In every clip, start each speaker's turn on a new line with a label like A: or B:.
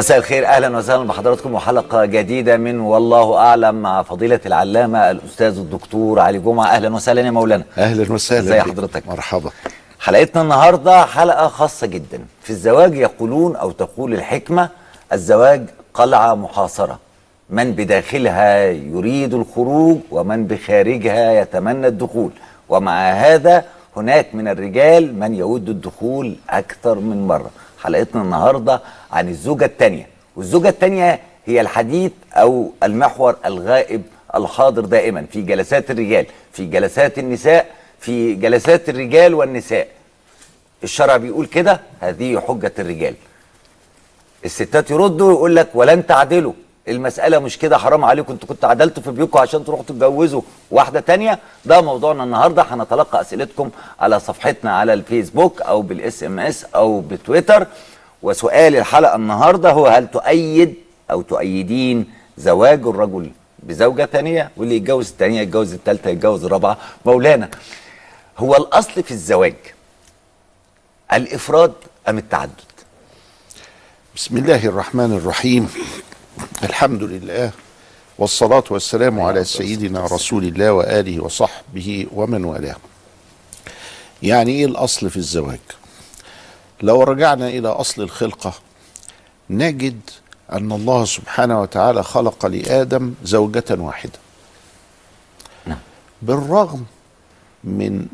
A: مساء الخير أهلا وسهلا بحضراتكم وحلقة جديدة من والله أعلم مع فضيلة العلامة الأستاذ الدكتور علي جمعة. أهلا وسهلا يا مولانا.
B: أهلا وسهلا
A: ازي. حضرتك؟
B: مرحبا.
A: حلقتنا النهارده حلقة خاصة جدا. في الزواج يقولون أو تقول الحكمة الزواج قلعة محاصرة. من بداخلها يريد الخروج ومن بخارجها يتمنى الدخول. ومع هذا هناك من الرجال من يود الدخول أكثر من مرة. حلقتنا النهارده عن الزوجة الثانية والزوجة الثانية هي الحديث أو المحور الغائب الحاضر دائما في جلسات الرجال في جلسات النساء في جلسات الرجال والنساء. الشرع بيقول كده هذه حجة الرجال. الستات يردوا ويقول لك ولن تعدلوا. المسألة مش كده حرام عليكم أنتوا كنتوا عدلتوا في بيوتكم عشان تروحوا تتجوزوا واحدة تانية؟ ده موضوعنا النهاردة. هنتلقى أسئلتكم على صفحتنا على الفيسبوك أو بالإس إم إس أو بتويتر. وسؤال الحلقة النهاردة هو هل تؤيد أو تؤيدين زواج الرجل بزوجة ثانية؟ واللي يتجوز الثانية يتجوز الثالثة يتجوز الرابعة. مولانا هو الأصل في الزواج الإفراد أم التعدد؟
B: بسم الله الرحمن الرحيم. الحمد لله والصلاة والسلام على سيدنا رسول الله وآله وصحبه ومن والاه. يعني إيه الأصل في الزواج؟ لو رجعنا إلى أصل الخلقة نجد أن الله سبحانه وتعالى خلق لآدم زوجة واحدة.
A: نعم.
B: بالرغم من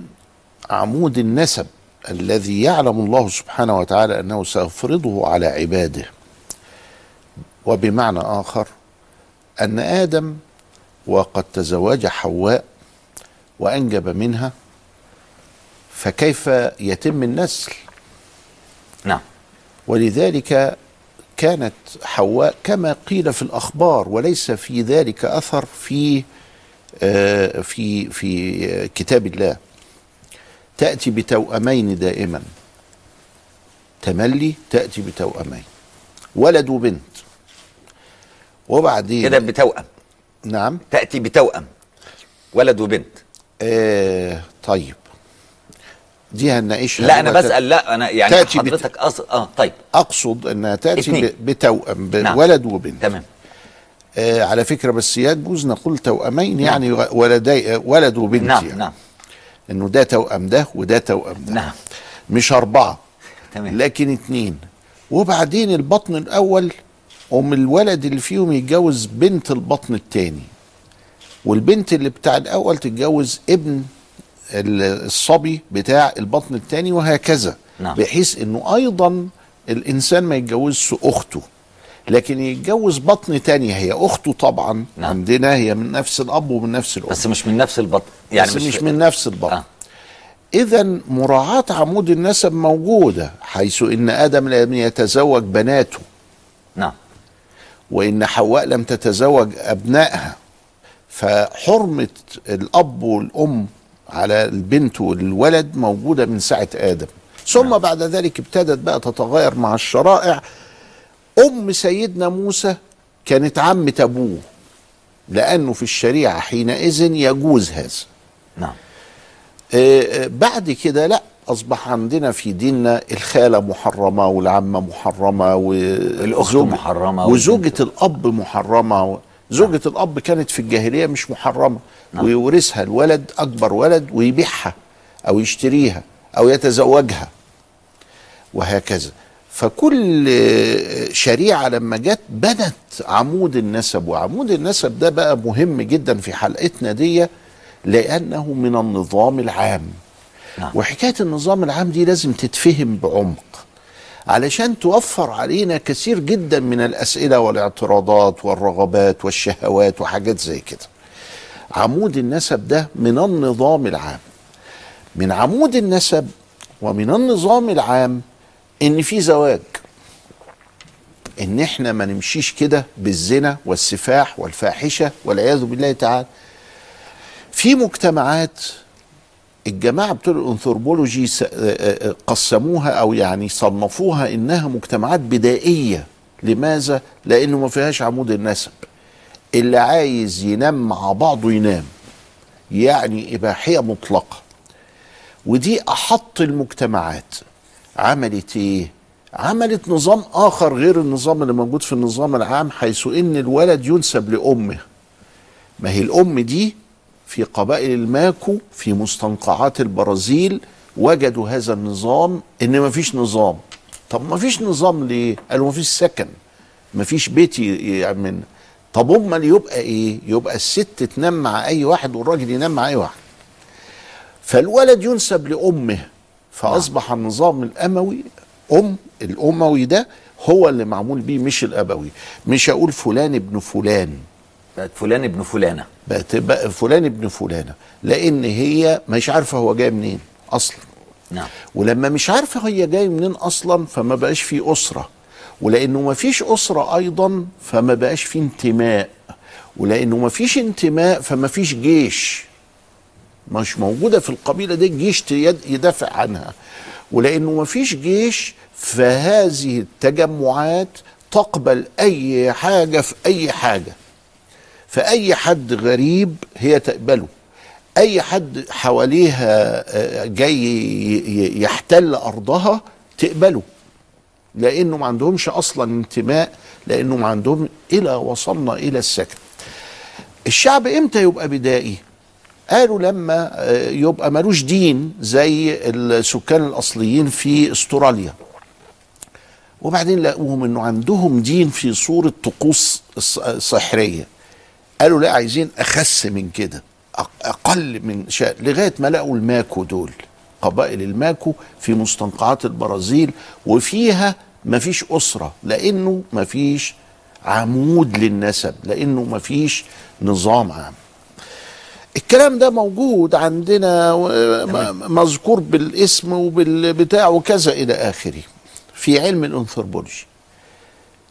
B: عمود النسب الذي يعلم الله سبحانه وتعالى أنه سيفرضه على عباده وبمعنى آخر أن آدم وقد تزوج حواء وأنجب منها فكيف يتم النسل؟
A: نعم.
B: ولذلك كانت حواء كما قيل في الأخبار وليس في ذلك أثر في آه، في في كتاب الله. تأتي بتوأمين دائما. تملي تأتي بتوأمين. ولد وبنت. وبعدين
A: كده بتوأم.
B: نعم.
A: تأتي بتوأم. ولد وبنت.
B: آه طيب. دي هنناقشها.
A: لا
B: أنا.
A: بسأل لا أنا يعني
B: تأتي بت-
A: حضرتك أص... آه طيب.
B: أقصد إنها تأتي
A: اتنين.
B: ب- بتوأم
A: نعم.
B: بولد وبنت.
A: تمام.
B: آه على فكرة بس يجوز نقول توأمين يعني ولدي ولد وبنت
A: نعم
B: يعني.
A: نعم.
B: إنه ده توأم ده وده توأم ده.
A: نعم.
B: مش أربعة.
A: تمام.
B: لكن اتنين وبعدين البطن الأول أم الولد اللي فيهم يتجوز بنت البطن التاني. والبنت اللي بتاع الأول تتجوز ابن ال- الصبي بتاع البطن التاني وهكذا.
A: نعم.
B: بحيث إنه أيضا الإنسان ما يتجوزش أخته. لكن يتجوز بطن تانية هي أخته طبعا
A: نعم.
B: عندنا هي من نفس الأب ومن نفس الأم.
A: بس مش من نفس البطن.
B: يعني بس مش من نفس البطن.
A: آه.
B: اذا مراعاة عمود النسب موجودة حيث إن آدم لم يتزوج بناته.
A: نعم.
B: وإن حواء لم تتزوج أبنائها. فحرمة الأب والأم على البنت والولد موجودة من ساعة آدم. ثم بعد ذلك ابتدت بقى تتغير مع الشرائع. أم سيدنا موسى كانت عمة أبوه لأنه في الشريعة حينئذ يجوز هذا.
A: نعم.
B: آه، آه، بعد كده لا. أصبح عندنا في ديننا الخالة محرمة والعمة محرمة
A: الأخت
B: وزوج-
A: محرمة وزوجة.
B: الأب محرمة و- زوجة الأب كانت في الجاهلية مش محرمة
A: نعم.
B: ويورثها الولد أكبر ولد ويبيعها أو يشتريها أو يتزوجها وهكذا فكل شريعة لما جت بنت عمود النسب وعمود النسب ده بقى مهم جدا في حلقتنا دي لأنه من النظام العام
A: نعم.
B: وحكاية النظام العام دي لازم تتفهم بعمق. علشان توفر علينا كثير جدا من الأسئلة والاعتراضات والرغبات والشهوات وحاجات زي كده. عمود النسب ده من النظام العام. من عمود النسب ومن النظام العام إن في زواج. إن إحنا ما نمشيش كده بالزنا والسفاح والفاحشة والعياذ بالله تعالى. في مجتمعات الجماعة بتوع الأنثروبولوجي س- آه، آه، قسموها أو يعني صنفوها إنها مجتمعات بدائية. لماذا؟ لأنه ما فيهاش عمود النسب. اللي عايز ينام مع بعضه ينام. يعني إباحية مطلقة. ودي أحط المجتمعات. عملت إيه؟ عملت نظام آخر غير النظام اللي موجود في النظام العام حيث إن الولد ينسب لأمه. ما هي الأم دي في قبائل الماكو في مستنقعات البرازيل وجدوا هذا النظام إن ما فيش نظام. طب ما فيش نظام ليه؟ قالوا ما فيش سكن ما فيش بيت يعمل طب امال يبقى إيه؟ يبقى الست تنام مع أي واحد والراجل ينام مع أي واحد. فالولد ينسب لأمه فأصبح النظام الأموي أم الأموي ده هو اللي معمول بيه مش الأبوي. مش أقول فلان ابن فلان.
A: بقت فلان ابن فلانة.
B: بقت بقى فلان ابن فلانة. لأن هي مش عارفة هو جاي منين أصلا.
A: نعم.
B: ولما مش عارفة هي جاي منين أصلا فما بقاش في أسرة. ولأنه ما فيش أسرة أيضا فما بقاش في انتماء. ولأنه ما فيش انتماء فما فيش جيش. مش موجودة في القبيلة دي جيش يدافع عنها. ولأنه ما فيش جيش فهذه التجمعات تقبل أي حاجة في أي حاجة. فأي حد غريب هي تقبله. أي حد حواليها آه، جاي يحتل أرضها تقبله. لأنه ما عندهمش أصلا انتماء لأنه ما عندهم إلى وصلنا إلى السكن. الشعب إمتى يبقى بدائي؟ قالوا لما آه، يبقى ملوش دين زي السكان الأصليين في استراليا. وبعدين لقوهم إنه عندهم دين في صورة طقوس سحرية. قالوا لا عايزين أخس من كده أقل من شيء لغاية ما لقوا الماكو دول قبائل الماكو في مستنقعات البرازيل وفيها مفيش أسرة لأنه مفيش عمود للنسب لأنه مفيش نظام عام. الكلام ده موجود عندنا مذكور بالاسم وبالبتاع وكذا إلى آخره في علم الأنثروبولوجي.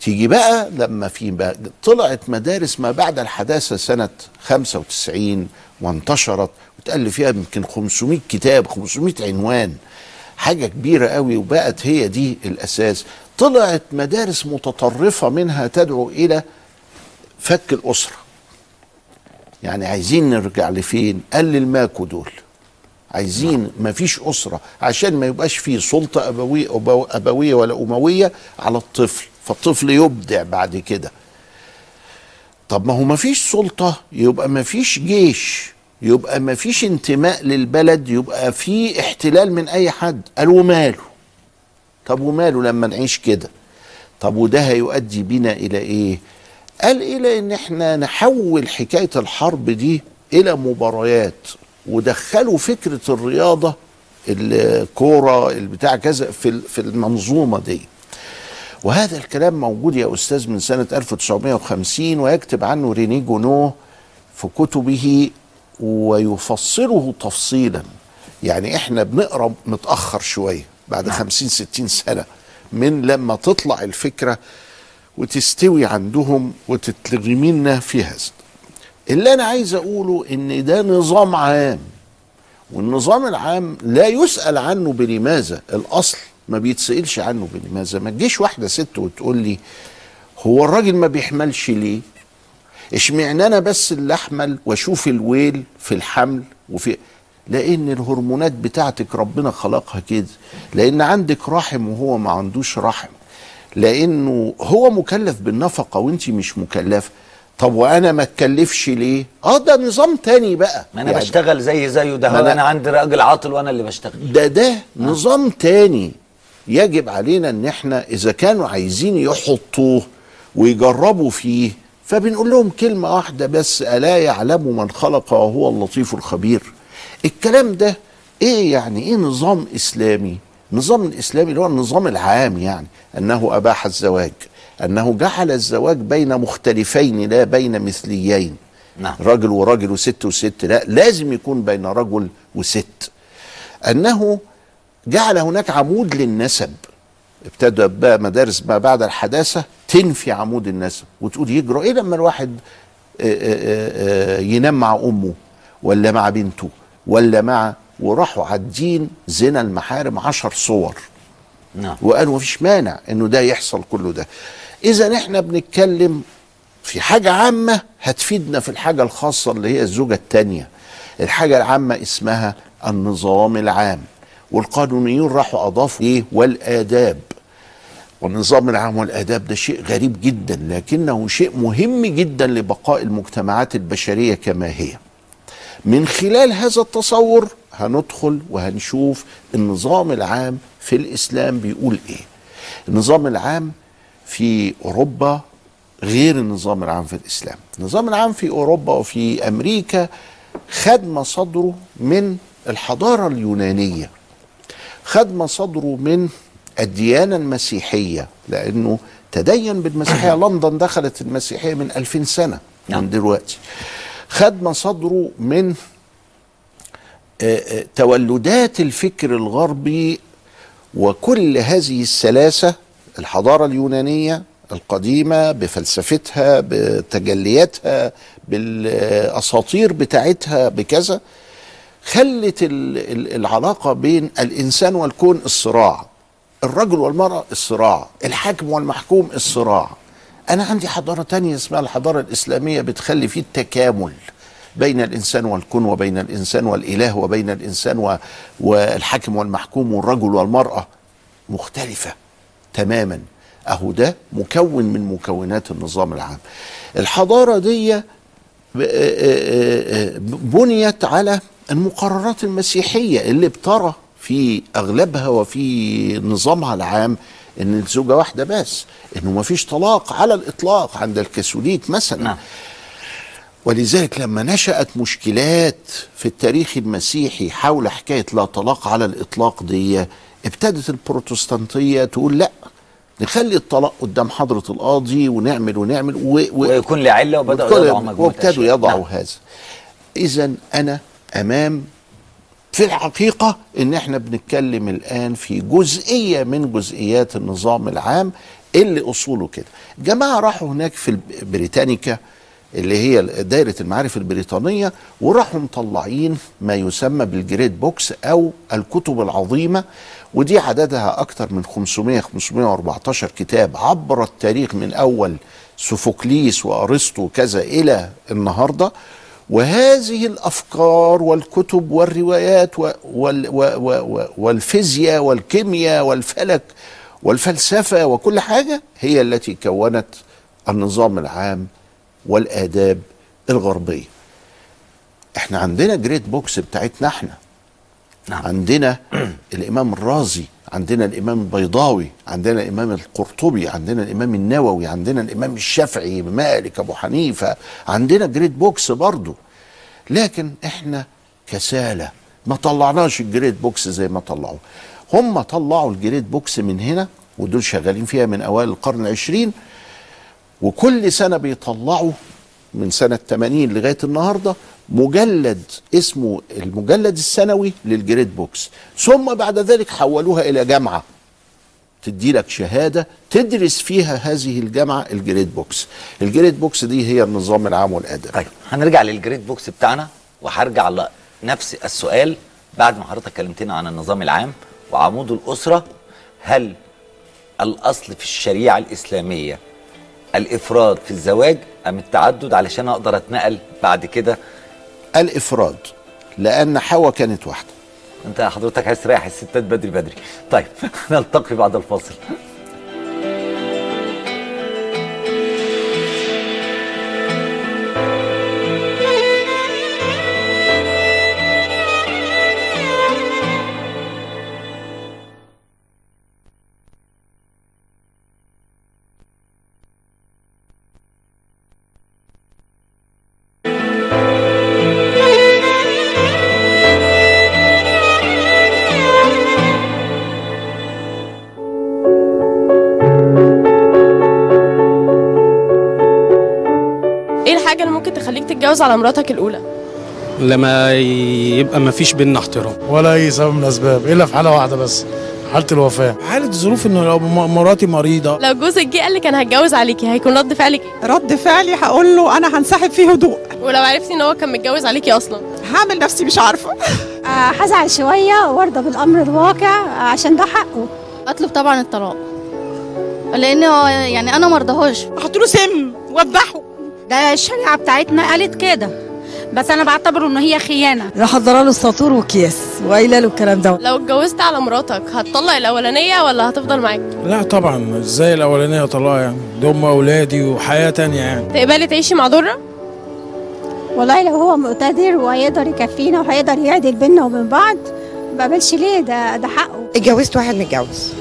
B: تيجي بقى لما في بقى طلعت مدارس ما بعد الحداثة سنة 95 وانتشرت وتقل فيها يمكن 500 كتاب 500 عنوان. حاجة كبيرة قوي وبقت هي دي الأساس. طلعت مدارس متطرفة منها تدعو إلى فك الأسرة. يعني عايزين نرجع لفين؟ قال للماكو دول. عايزين ما فيش أسرة. عشان ما يبقاش فيه سلطة أبوية, أبو- أبوية ولا أموية على الطفل. فالطفل يبدع بعد كده. طب ما هو ما فيش سلطة يبقى ما فيش جيش يبقى ما فيش انتماء للبلد يبقى في احتلال من أي حد. قال وماله؟ طب وماله لما نعيش كده؟ طب وده هيؤدي بينا إلى إيه؟ قال إلى إن إحنا نحول حكاية الحرب دي إلى مباريات ودخلوا فكرة الرياضة الكورة البتاع كذا في في المنظومة دي. وهذا الكلام موجود يا أستاذ من سنة 1950 ويكتب عنه ريني جونو في كتبه ويفصله تفصيلا. يعني إحنا بنقرأ متأخر شوية بعد 50 60 سنة من لما تطلع الفكرة وتستوي عندهم وتتلغي منا في هذا. اللي أنا عايز أقوله إن ده نظام عام والنظام العام لا يسأل عنه بلماذا الأصل ما بيتسألش عنه بلماذا ما تجيش واحدة ست وتقول لي هو الراجل ما بيحملش ليه؟ اشمعنى أنا بس اللي أحمل وأشوف الويل في الحمل وفي؟ لأن الهرمونات بتاعتك ربنا خلقها كده. لأن عندك رحم وهو ما عندوش رحم. لأنه هو مكلف بالنفقة وأنت مش مكلفة. طب وأنا ما اتكلفش ليه؟ آه ده نظام تاني بقى.
A: ما أنا
B: يعني
A: بشتغل زي زيه ده. هو
B: أنا
A: عندي راجل عاطل وأنا اللي بشتغل.
B: ده ده نظام تاني. يجب علينا إن إحنا إذا كانوا عايزين يحطوه ويجربوا فيه فبنقول لهم كلمة واحدة بس ألا يعلم من خلق وهو اللطيف الخبير. الكلام ده إيه يعني؟ إيه نظام إسلامي؟ نظام الإسلامي اللي هو النظام العام يعني أنه أباح الزواج أنه جعل الزواج بين مختلفين لا بين مثليين.
A: نعم.
B: راجل وراجل وست وست لا لازم يكون بين رجل وست. أنه جعل هناك عمود للنسب. ابتدى بقى مدارس ما بعد الحداثة تنفي عمود النسب وتقول يجرى إيه لما الواحد آه، آه، آه، ينام مع أمه ولا مع بنته ولا مع وراحوا عادين زنا المحارم عشر صور.
A: نعم.
B: وقالوا مفيش مانع إنه ده يحصل كله ده. إذا إحنا بنتكلم في حاجة عامة هتفيدنا في الحاجة الخاصة اللي هي الزوجة التانية. الحاجة العامة اسمها النظام العام. والقانونيون راحوا أضافوا إيه؟ والآداب. والنظام العام والآداب ده شيء غريب جدا لكنه شيء مهم جدا لبقاء المجتمعات البشرية كما هي. من خلال هذا التصور هندخل وهنشوف النظام العام في الإسلام بيقول إيه. النظام العام في أوروبا غير النظام العام في الإسلام. النظام العام في أوروبا وفي أمريكا خد مصادره من الحضارة اليونانية. خد مصادره من الديانة المسيحية لأنه تدين بالمسيحية لندن دخلت المسيحية من ألفين سنة
A: نعم.
B: من دلوقتي خد مصادره من آه، تولدات الفكر الغربي وكل هذه السلاسة الحضارة اليونانية القديمة بفلسفتها بتجلياتها بالأساطير بتاعتها بكذا خلت ال- ال- العلاقة بين الإنسان والكون الصراع. الرجل والمرأة الصراع. الحاكم والمحكوم الصراع. أنا عندي حضارة تانية اسمها الحضارة الإسلامية بتخلي فيه التكامل بين الإنسان والكون وبين الإنسان والإله وبين الإنسان و... والحاكم والمحكوم والرجل والمرأة مختلفة تماما. أهو ده مكون من مكونات النظام العام. الحضارة دي ب- بنيت على المقررات المسيحية اللي بترى في أغلبها وفي نظامها العام إن الزوجة واحدة بس إنه ما فيش طلاق على الإطلاق عند الكاثوليك مثلا
A: نعم
B: ولذلك لما نشأت مشكلات في التاريخ المسيحي حول حكاية لا طلاق على الإطلاق دي ابتدت البروتستانتية تقول لأ نخلي الطلاق قدام حضرة القاضي ونعمل ونعمل و... و...
A: ويكون وبدأوا
B: وابتدوا-
A: يضعوا
B: وابتدوا. يضعوا
A: نعم.
B: هذا اذا أنا أمام في الحقيقة إن إحنا بنتكلم الآن في جزئية من جزئيات النظام العام اللي أصوله كده. جماعة راحوا هناك في الب- بريتانيكا اللي هي دائرة المعارف البريطانية وراحوا مطلعين ما يسمى بال Great Books أو الكتب العظيمة ودي عددها أكتر من 500 514 كتاب عبر التاريخ من أول سوفوكليس وأرسطو وكذا إلى النهارده. وهذه الأفكار والكتب والروايات والفيزياء والكيمياء والفلك والفلسفة وكل حاجة هي التي كونت النظام العام والآداب الغربية. إحنا عندنا Great Books بتاعتنا إحنا
A: نعم
B: عندنا الإمام الرازي عندنا الإمام البيضاوي عندنا الإمام القرطبي عندنا الإمام النووي عندنا الإمام الشافعي مالك أبو حنيفة عندنا Great Books برضو. لكن إحنا كسالى ما طلعناش ال Great Books زي ما طلعوه هم طلعوا ال Great Books من هنا ودول شغالين فيها من أوائل القرن العشرين وكل سنة بيطلعوا من سنة 80 لغاية النهاردة مجلد اسمه المجلد السنوي لل Great Books. ثم بعد ذلك حولوها إلى جامعة تدي لك شهادة تدرس فيها هذه الجامعة ال Great Books. ال grid box دي هي النظام العام والأدب.
A: طيب هنرجع لل grid box بتاعنا وهرجع لنفس السؤال بعد ما حضرتك كلمتنا عن النظام العام وعمود الأسرة. هل الأصل في الشريعة الإسلامية الإفراد في الزواج أم التعدد علشان أقدر أتنقل بعد كده
B: الإفراد لأن حواء كانت واحدة.
A: أنت حضرتك عايز تريح الستات بدري بدري. طيب نلتقي بعد الفاصل.
C: تتجوز على مراتك الأولى؟ لما يبقى ما فيش بينا احترام.
D: ولا أي سبب من الأسباب إلا في حالة واحدة بس حالة الوفاة. حالة ظروف ان لو مراتي مريضة.
E: لو جوزك جه قال لك أنا هتجوز عليكي هيكون رد فعلك إيه؟
F: رد فعلي هقول له أنا هنسحب فيه هدوء.
E: ولو عرفتي إن هو كان متجوز عليكي أصلا.
F: هعمل نفسي مش عارفة.
G: آه، هزعل شوية وأرضى بالأمر الواقع آه، عشان ده حقه.
H: أطلب طبعا الطلاق. لأنه يعني أنا مرضهاش
F: أحط له سم واذبحه
I: ده الشريعة بتاعتنا قالت كده. بس أنا بعتبره ان هي خيانة.
J: محضره له الساطور واكياس وقايلة له الكلام ده.
E: لو اتجوزت على مراتك هتطلق الأولانية ولا هتفضل معاك؟
D: لا طبعا إزاي الأولانية طلاق يعني؟ ده هم أولادي وحياة تانية يعني.
E: تقبلي تعيشي مع ضره
G: والله لو هو مقتدر وهيقدر يكفينا وهيقدر يعدل بينا وبين بعض ما بقبلش ليه؟ ده ده حقه.
K: اتجوزت واحد متجوز.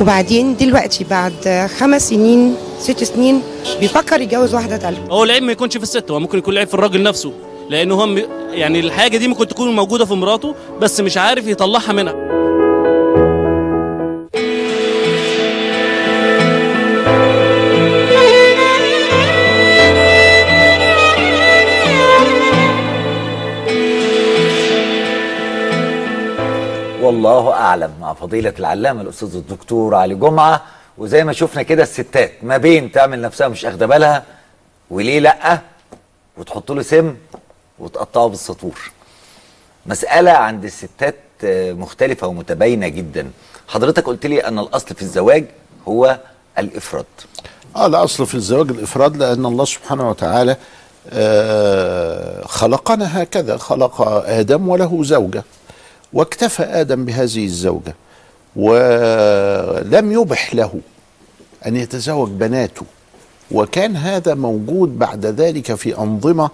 K: وبعدين دلوقتي بعد خمس سنين ست سنين بيفكر يتجوز واحدة تالتة.
C: هو العيب ما يكونش في الست هو ممكن يكون العيب في الراجل نفسه لأنه هو يعني الحاجة دي ممكن تكون موجودة في مراته بس مش عارف يطلعها منها.
A: والله أعلم مع فضيلة العلامة الأستاذ الدكتور علي جمعة وزي ما شفنا كده الستات ما بين تعمل نفسها مش أخدة بالها وليه لأ؟ وتحط له سم وتقطعه بالسطور. مسألة عند الستات آه، مختلفة ومتباينة جدا. حضرتك قلت لي أن الأصل في الزواج هو الإفراد.
B: آه لا أصل في الزواج الإفراد لأن الله سبحانه وتعالى آه خلقنا هكذا. خلق آدم وله زوجة واكتفى آدم بهذه الزوجة. ولم يبح له أن يتزوج بناته. وكان هذا موجود بعد ذلك في أنظمة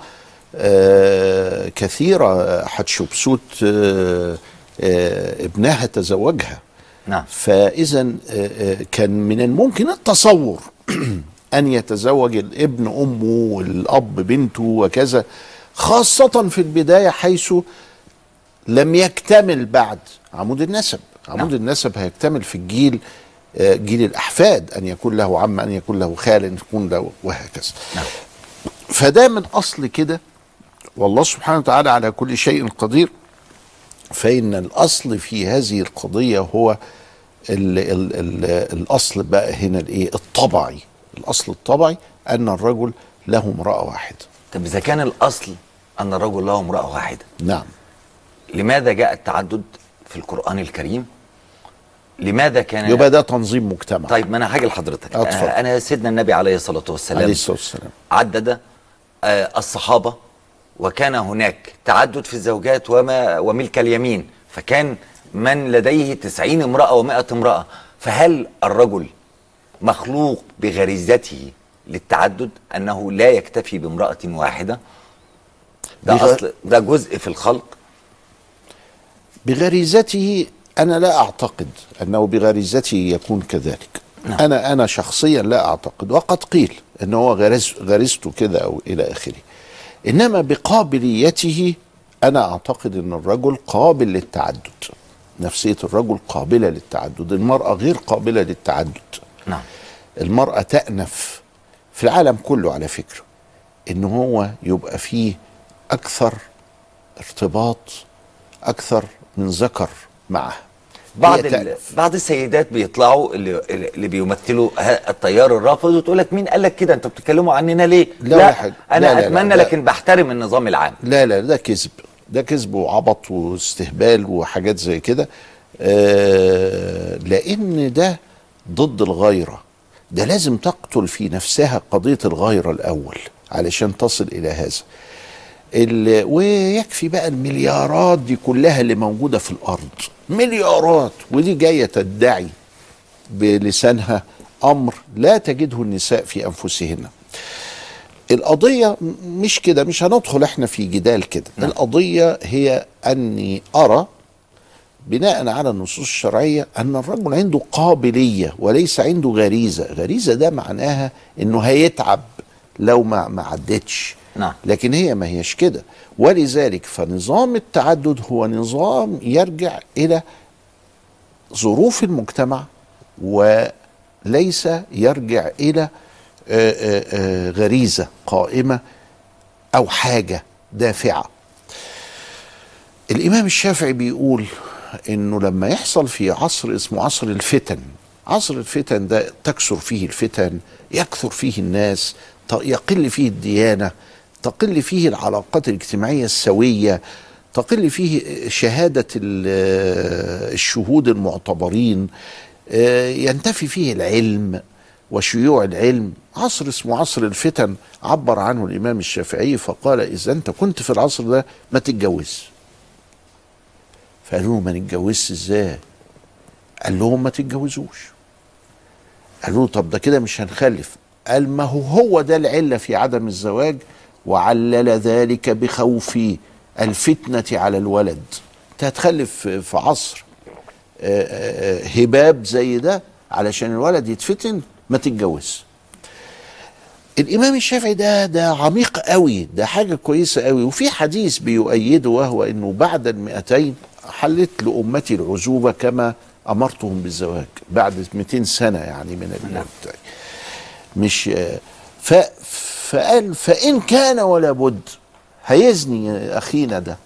B: آه كثيرة. حتشبسوت آه آه ابنها تزوجها.
A: نعم.
B: فإذا كان من الممكن التصور أن يتزوج الابن أمه والاب بنته وكذا خاصة في البداية حيث لم يكتمل بعد عمود النسب. عمود
A: نعم.
B: النسب هيكتمل في الجيل آه، جيل الأحفاد أن يكون له عم أن يكون له خال أن يكون له وهكذا.
A: نعم.
B: فده من أصل كده والله سبحانه وتعالى على كل شيء قدير. فإن الأصل في هذه القضية هو ال ال ال الأصل بقى هنا الإيه؟ الطبعي. الأصل الطبعي أن الرجل له امرأة واحدة.
A: طب إذا كان الأصل أن الرجل له امرأة واحدة
B: نعم.
A: لماذا جاء التعدد في القرآن الكريم؟ لماذا كان
B: يبقى ده تنظيم مجتمع.
A: طيب ما أنا هاجي لحضرتك. آه، انا سيدنا النبي عليه الصلاة
B: عليه
A: والسلام
B: الصلاة والسلام.
A: عدد آه، الصحابة وكان هناك تعدد في الزوجات وما وملك اليمين فكان من لديه تسعين امرأة ومائة امرأة. فهل الرجل مخلوق بغريزته للتعدد أنه لا يكتفي بامرأة واحدة؟ ده أصل ده جزء في الخلق.
B: بغريزته أنا لا أعتقد أنه بغريزته يكون كذلك.
A: نعم.
B: أنا أنا شخصيا لا أعتقد وقد قيل أنه هو غرز غريزته كده أو إلى آخره. إنما بقابليته أنا أعتقد أن الرجل قابل للتعدد. نفسية الرجل قابلة للتعدد المرأة غير قابلة للتعدد.
A: نعم.
B: المرأة تأنف في العالم كله على فكرة إن هو يبقى فيه أكثر ارتباط أكثر من ذكر. معها
A: بعض. بعض السيدات بيطلعوا اللي, اللي بيمثلوا التيار الرافض وتقول لك مين قال لك كده أنتوا بتتكلموا عننا ليه؟
B: لا ولا حاجة.
A: أنا
B: لا لا لا،
A: أتمنى
B: لا.
A: لكن بحترم النظام العام
B: لا لا ده كذب ده كذب وعبط واستهبال وحاجات زي كده آه لأن ده ضد الغيره ده لازم تقتل في نفسها قضية الغيره الأول علشان تصل إلى هذا ويكفي بقى المليارات دي كلها اللي موجودة في الأرض مليارات. ودي جاية تدعي بلسانها أمر لا تجده النساء في أنفسهن. القضية مش كده مش هندخل إحنا في جدال كده.
A: نعم.
B: القضية هي أني أرى بناء على النصوص الشرعية أن الرجل عنده قابلية وليس عنده غريزة. غريزة ده معناها أنه هيتعب لو ما ما عدتش.
A: نعم.
B: لكن هي ما هيش كده. ولذلك فنظام التعدد هو نظام يرجع إلى ظروف المجتمع وليس يرجع إلى آه، آه، آه، غريزة قائمة أو حاجة دافعة. الإمام الشافعي بيقول إنه لما يحصل في عصر اسمه عصر الفتن عصر الفتن ده تكثر فيه الفتن يكثر فيه الناس يقل فيه الديانة تقل فيه العلاقات الاجتماعية السوية تقل فيه شهادة ال- الشهود المعتبرين آه، ينتفي فيه العلم وشيوع العلم. عصر اسمه عصر الفتن عبر عنه الإمام الشافعي فقال إذا أنت كنت في العصر ده ما تتجوز. فقالوا له ما نتجوزش إزاي؟ قال لهم ما تتجوزوش. قالوا له طب ده كده مش هنخلف. قال ما هو هو ده العلة في عدم الزواج وعلل ذلك بخوف الفتنة على الولد. أنت هتخلف في عصر آه، آه، آه، هباب زي ده علشان الولد يتفتن ما تتجوز. الإمام الشافعي ده ده عميق قوي ده حاجة كويسة قوي. وفي حديث بيؤيده وهو إنه بعد المئتين حلت لأمتي العزوبة كما أمرتهم بالزواج بعد 200 سنة يعني من المئتين مش ف فقال فإن كان ولا بد هيزني أخينا ده.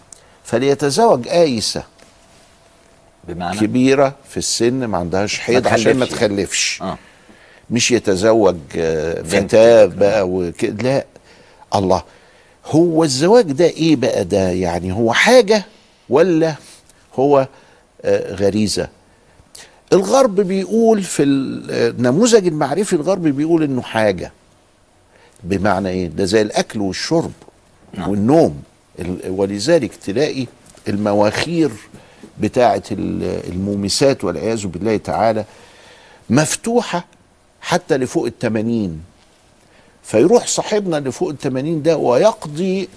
B: فليتزوج آيسة
A: بمعنى؟
B: كبيرة في السن ما عندهاش حيض عشان ما
A: تخلفش.
B: تخلفش.
A: آه.
B: مش يتزوج آه،. فتاة بقى وكده لا. الله. هو الزواج ده إيه بقى ده؟ يعني هو حاجة ولا هو آه، غريزة؟ الغرب بيقول في النموذج المعرفي الغربي بيقول إنه حاجة. بمعنى إيه؟ ده زي الأكل والشرب
A: نعم.
B: والنوم. ال- ولذلك تلاقي المواخير بتاعه ال- المومسات والعياذ بالله تعالى مفتوحة حتى لفوق التمانين. فيروح صاحبنا اللي فوق التمانين ده ويقضي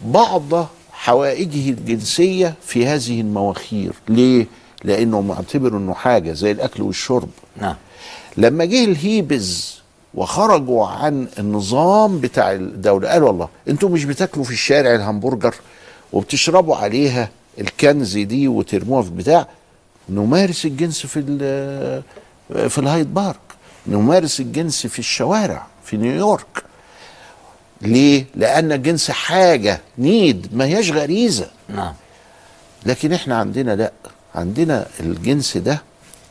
B: بعض حوائجه الجنسية في هذه المواخير. ليه؟ لأنه معتبر إنه حاجة زي الأكل والشرب.
A: نعم.
B: لما جه الهيبز وخرجوا عن النظام بتاع الدولة. قالوا والله أنتوا مش بتاكلوا في الشارع الهمبرجر وبتشربوا عليها ال cans دي وترموها في بتاع؟ نمارس الجنس في في الهايد بارك. نمارس الجنس في الشوارع في نيويورك. ليه؟ لأن الجنس حاجة need ما هياش غريزة.
A: نعم.
B: لكن إحنا عندنا لا. عندنا الجنس ده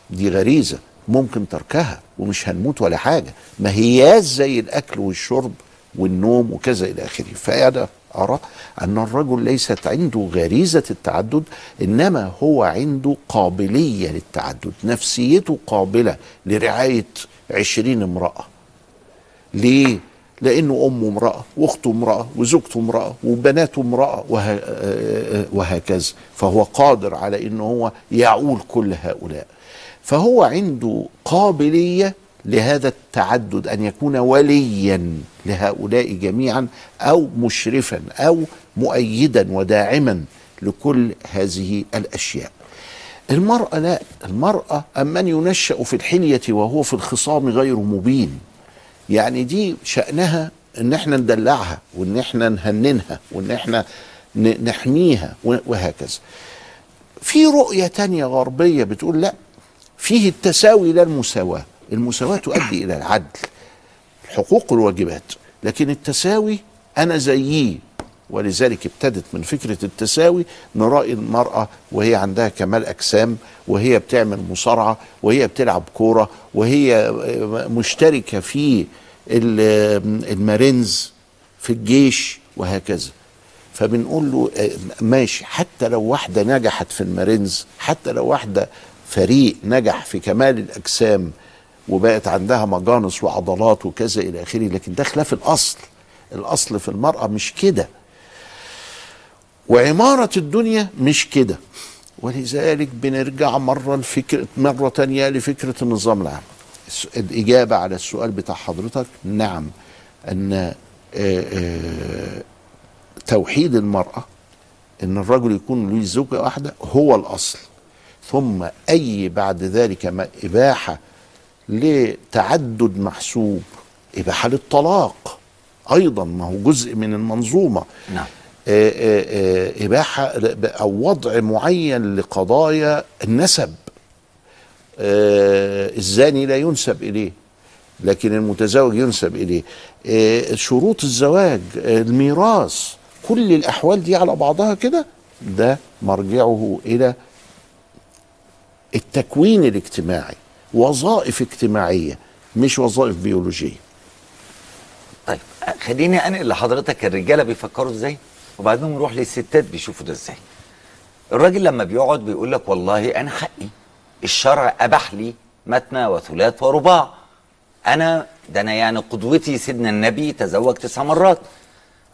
B: دي غريزة ممكن تركها. ومش هنموت ولا حاجة. ما هياش زي الأكل والشرب والنوم وكذا إلى آخره. فانا أرى أن الرجل ليست عنده غريزة التعدد إنما هو عنده قابلية للتعدد. نفسيته قابلة لرعاية عشرين امرأة. ليه؟ لأنه أمه امرأة وأخته امرأة وزوجته امرأة وبناته امرأة وه... آه، آه، وهكذا. فهو قادر على أنه هو يعول كل هؤلاء. فهو عنده قابلية لهذا التعدد أن يكون وليا لهؤلاء جميعا أو مشرفا أو مؤيدا وداعما لكل هذه الأشياء. المرأة لا المرأة أمن ينشأ في الحلية وهو في الخصام غير مبين؟ يعني دي شأنها إن إحنا ندلعها وإن إحنا نهننها وإن إحنا نحميها وهكذا. في رؤية تانية غربية بتقول لا فيه التساوي لا المساواة. المساواة تؤدي إلى العدل الحقوق والواجبات لكن التساوي أنا زييه ولذلك ابتدت من فكرة التساوي نرأي المرأة وهي عندها كمال أجسام وهي بتعمل مصارعة وهي بتلعب كورة وهي مشتركة في ال- المارينز في الجيش وهكذا. فبنقول له آه، ماشي حتى لو واحدة نجحت في المارينز حتى لو واحدة فريق نجح في كمال الأجسام وبقت عندها مجانس وعضلات وكذا إلى آخره لكن ده خلاف الأصل. الأصل في المرأة مش كده. وعمارة الدنيا مش كده. ولذلك بنرجع مرة لفكرة مرة تانية لفكرة النظام العام. الإجابة على السؤال بتاع حضرتك نعم أن آه، آه، توحيد المرأة إن الرجل يكون له زوجة واحدة هو الأصل. ثم أي بعد ذلك ما إباحة لتعدد محسوب إباحة للطلاق أيضا ما هو جزء من المنظومة.
A: نعم.
B: آه، آه، آه، إباحة أو وضع معين لقضايا النسب. الزاني لا ينسب إليه لكن المتزوج ينسب إليه. آه، شروط الزواج الميراث كل الأحوال دي على بعضها كده ده مرجعه إلى التكوين الاجتماعي وظائف اجتماعية مش وظائف بيولوجية.
A: طيب خليني أنقل لحضرتك الرجالة بيفكروا إزاي وبعدين نروح للستات بيشوفوا ده إزاي. الراجل لما بيقعد بيقول لك والله أنا حقي الشرع أباح لي مثنى وثلاث ورباع. أنا ده أنا يعني قدوتي سيدنا النبي تزوج تسع مرات.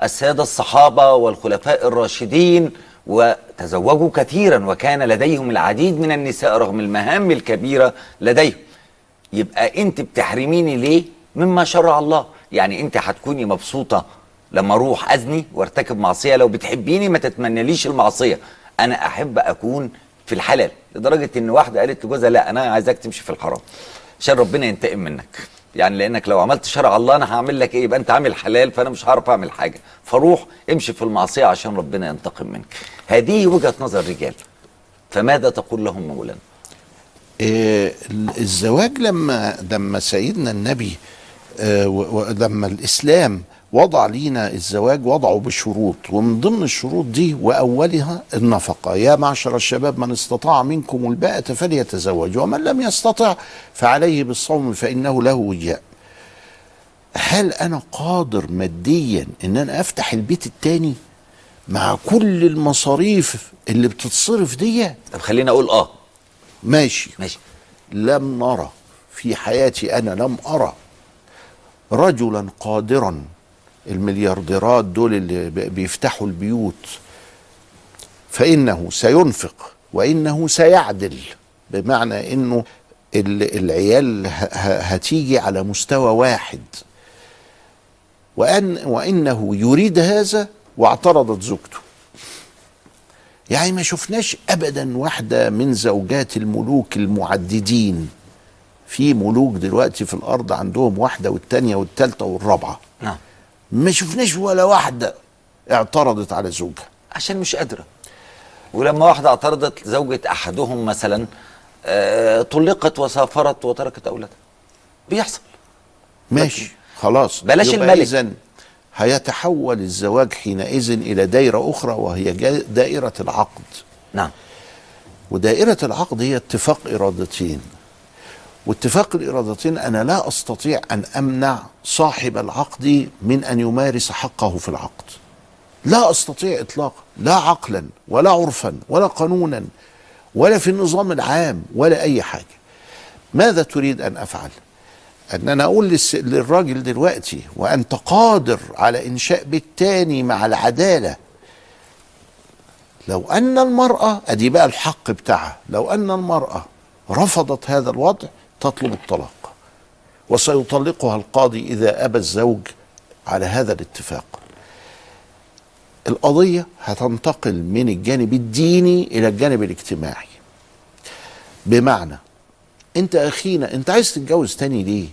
A: السادة الصحابة والخلفاء الراشدين وتزوجوا كثيرا وكان لديهم العديد من النساء رغم المهام الكبيرة لديهم. يبقى أنت بتحرميني ليه؟ مما شرع الله. يعني أنت هتكوني مبسوطة لما أروح أزني وأرتكب معصية. لو بتحبيني ما تتمنليش المعصية. أنا أحب أكون في الحلال. لدرجة إن واحدة قالت لجوزها لا أنا عايزاك تمشي في الحرام. عشان ربنا ينتقم منك. يعني لانك لو عملت شرع الله أنا هعمل لك إيه؟ يبقى انت عامل حلال فانا مش هعرف اعمل حاجة. فروح امشي في المعصية عشان ربنا ينتقم منك. هذه وجهة نظر الرجال. فماذا تقول لهم مولانا؟
B: آه، الزواج لما لما سيدنا النبي آه، ولما الإسلام وضع لينا الزواج وضعه بشروط ومن ضمن الشروط دي وأولها النفقة. يا معشر الشباب من استطاع منكم الباءة فليتزوج ومن لم يستطع فعليه بالصوم فإنه له وجاء. هل أنا قادر ماديا إن أنا أفتح البيت التاني مع كل المصاريف اللي بتتصرف دي؟
A: طب خليني أقول آه.
B: ماشي.
A: ماشي.
B: لم نرى في حياتي أنا لم أرى رجلا قادرا المليارديرات دول اللي بيفتحوا البيوت فإنه سينفق وإنه سيعدل بمعنى ال- العيال هتيجي على مستوى واحد. وأن وإنه يريد هذا واعترضت زوجته. يعني ما شفناش أبدا واحدة من زوجات الملوك المعددين. في ملوك دلوقتي في الأرض عندهم واحدة والتانية والتالتة والرابعة.
A: نعم.
B: ما شفناش ولا واحدة اعترضت على زوجها.
A: عشان مش قادرة. ولما واحدة اعترضت زوجة أحدهم مثلا آه طلقت وسافرت وتركت أولادها. بيحصل.
B: ماشي. خلاص.
A: بلاش الملك.
B: إذن هيتحول الزواج حينئذ إلى دائرة أخرى وهي دائرة العقد.
A: نعم.
B: ودائرة العقد هي اتفاق إرادتين. واتفاق الإرادتين أنا لا أستطيع أن أمنع صاحب العقد من أن يمارس حقه في العقد. لا أستطيع إطلاقا لا عقلا ولا عرفا ولا قانونا ولا في النظام العام ولا أي حاجة. ماذا تريد أن أفعل؟ أن أنا أقول للس- للراجل دلوقتي وأنت قادر على إنشاء بيت تاني مع العدالة. لو أن المرأة أدي بقى الحق بتاعها لو أن المرأة رفضت هذا الوضع تطلب الطلاق وسيطلقها القاضي إذا أبى الزوج على هذا الاتفاق. القضية هتنتقل من الجانب الديني إلى الجانب الاجتماعي. بمعنى أنت أخينا أنت عايز تتجوز تاني ليه؟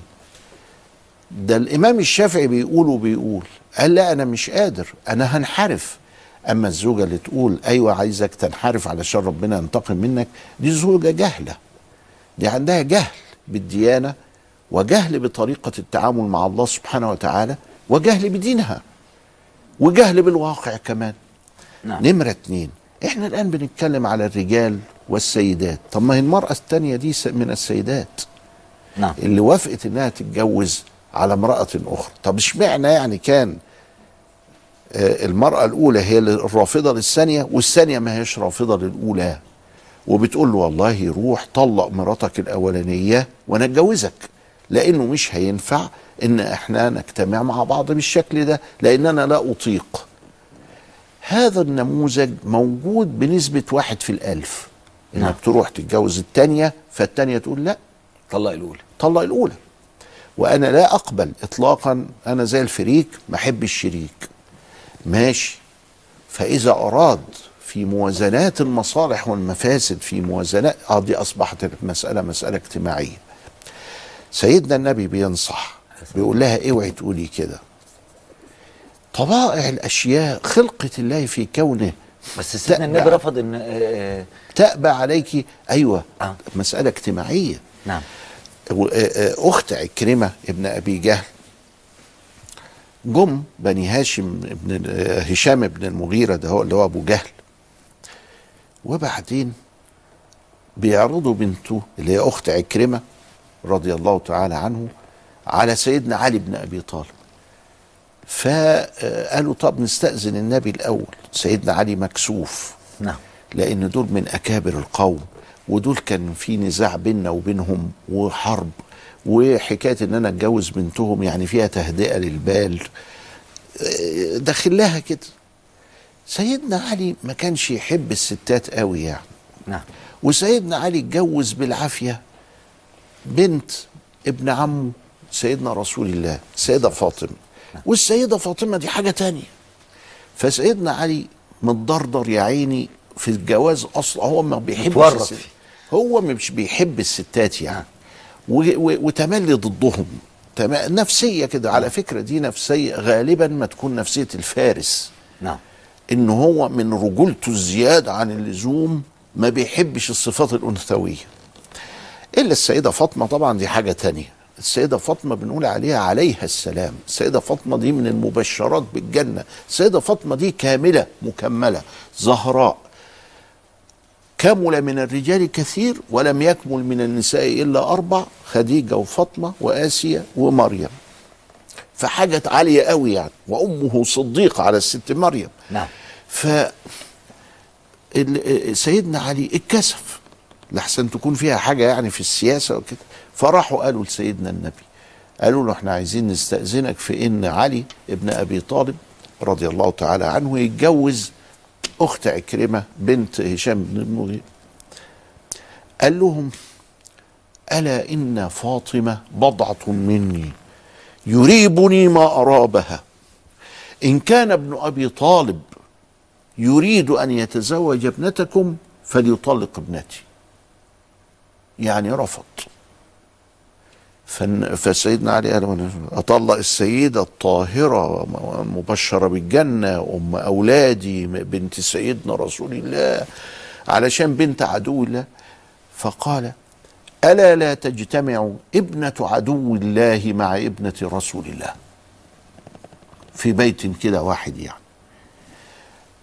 B: ده الإمام الشافعي بيقول وبيقول قال لا أنا مش قادر أنا هنحرف. أما الزوجة اللي تقول أيوه عايزك تنحرف علشان ربنا ينتقم منك دي زوجة جهلة دي عندها جهل. بالديانة وجهل بطريقة التعامل مع الله سبحانه وتعالى وجهل بدينها وجهل بالواقع كمان.
A: نعم.
B: نمرة اتنين. إحنا الآن بنتكلم على الرجال والسيدات. طب ما هي المرأة التانية دي من السيدات.
A: نعم.
B: اللي وافقت إنها تتجوز على امرأة أخرى. طب إشمعنى يعني كان آه، المرأة الأولى هي الرافضة للثانية والثانية ما هيش رافضة للأولى؟ وبتقول له والله روح طلق مراتك الأولانية وأنا أتجوزك لأنه مش هينفع إن إحنا نجتمع مع بعض بالشكل ده لأن أنا لا أطيق. هذا النموذج موجود بنسبة واحد في الألف. إنك
A: نعم.
B: تروح تتجوز التانية فالتانية تقول لا.
A: طلق الأولى.
B: طلق الأولى. وأنا لا أقبل اطلاقا أنا زي الفريق ما احب الشريك. ماشي. فإذا أراد في موازنات المصالح والمفاسد في موازنات آه دي أصبحت المساله مسألة اجتماعية. سيدنا النبي بينصح بيقول لها اوعي تقولي كده. طبائع الأشياء خلقه الله في كونه.
A: بس سيدنا النبي رفض إن آه،
B: تأبى عليك. أيوه
A: آه.
B: مسألة اجتماعية.
A: نعم.
B: آه، آه، أخت عكرمة ابن أبي جهل جم بني هاشم ابن هشام ابن المغيرة ده هو اللي هو أبو جهل. وبعدين بيعرضوا بنته اللي هي أخت عكرمة رضي الله تعالى عنه على سيدنا علي بن أبي طالب. فقالوا طب نستأذن النبي الأول سيدنا علي مكسوف.
A: نعم.
B: لأن دول من أكابر القوم ودول كان في نزاع بيننا وبينهم وحرب وحكاية إن أنا أتجوز بنتهم يعني فيها تهدئة للبال. داخل لها كده. سيدنا علي ما كانش يحب الستات قوي يعني.
A: نعم.
B: وسيدنا علي اتجوز بالعافية بنت ابن عمه سيدنا رسول الله سيدة فاطمة. والسيدة فاطمة دي حاجة تانية. فسيدنا علي متضرضر يا عيني في الجواز أصلا هو ما بيحبش. هو مش بيحب الستات يعني. و- و- وتملي ضدهم. نفسية كده على فكرة دي نفسية غالبا ما تكون نفسية الفارس.
A: نعم.
B: إن هو من رجولته الزيادة عن اللزوم ما بيحبش الصفات الأنثوية. إلا السيدة فاطمة طبعا دي حاجة تانية. السيدة فاطمة بنقول عليها عليها السلام. السيدة فاطمة دي من المبشرات بالجنة. السيدة فاطمة دي كاملة مكملة زهراء. كمل من الرجال كثير ولم يكمل من النساء إلا أربع خديجة وفاطمة وآسيا ومريم. فحاجة عالية قوي يعني. وأمه صديقة على الست مريم.
A: نعم.
B: ف سيدنا علي اتكسف. لحسن تكون فيها حاجة يعني في السياسة وكده. فراحوا قالوا لسيدنا النبي قالوا له إحنا عايزين نستأذنك في إن علي ابن أبي طالب رضي الله تعالى عنه يتجوز أخت عكرمة بنت هشام بن المغيرة. قال لهم ألا إن فاطمة بضعة مني يريبني ما أرابها. إن كان ابن أبي طالب يريد أن يتزوج ابنتكم فليطلق ابنتي. يعني رفض. فسيدنا علي قال "أنا أطلق السيدة الطاهرة المبشرة بالجنة أم أولادي بنت سيدنا رسول الله علشان بنت عدو الله. فقال ألا لا تجتمع ابنة عدو الله مع ابنة رسول الله؟ في بيت كده واحد يعني.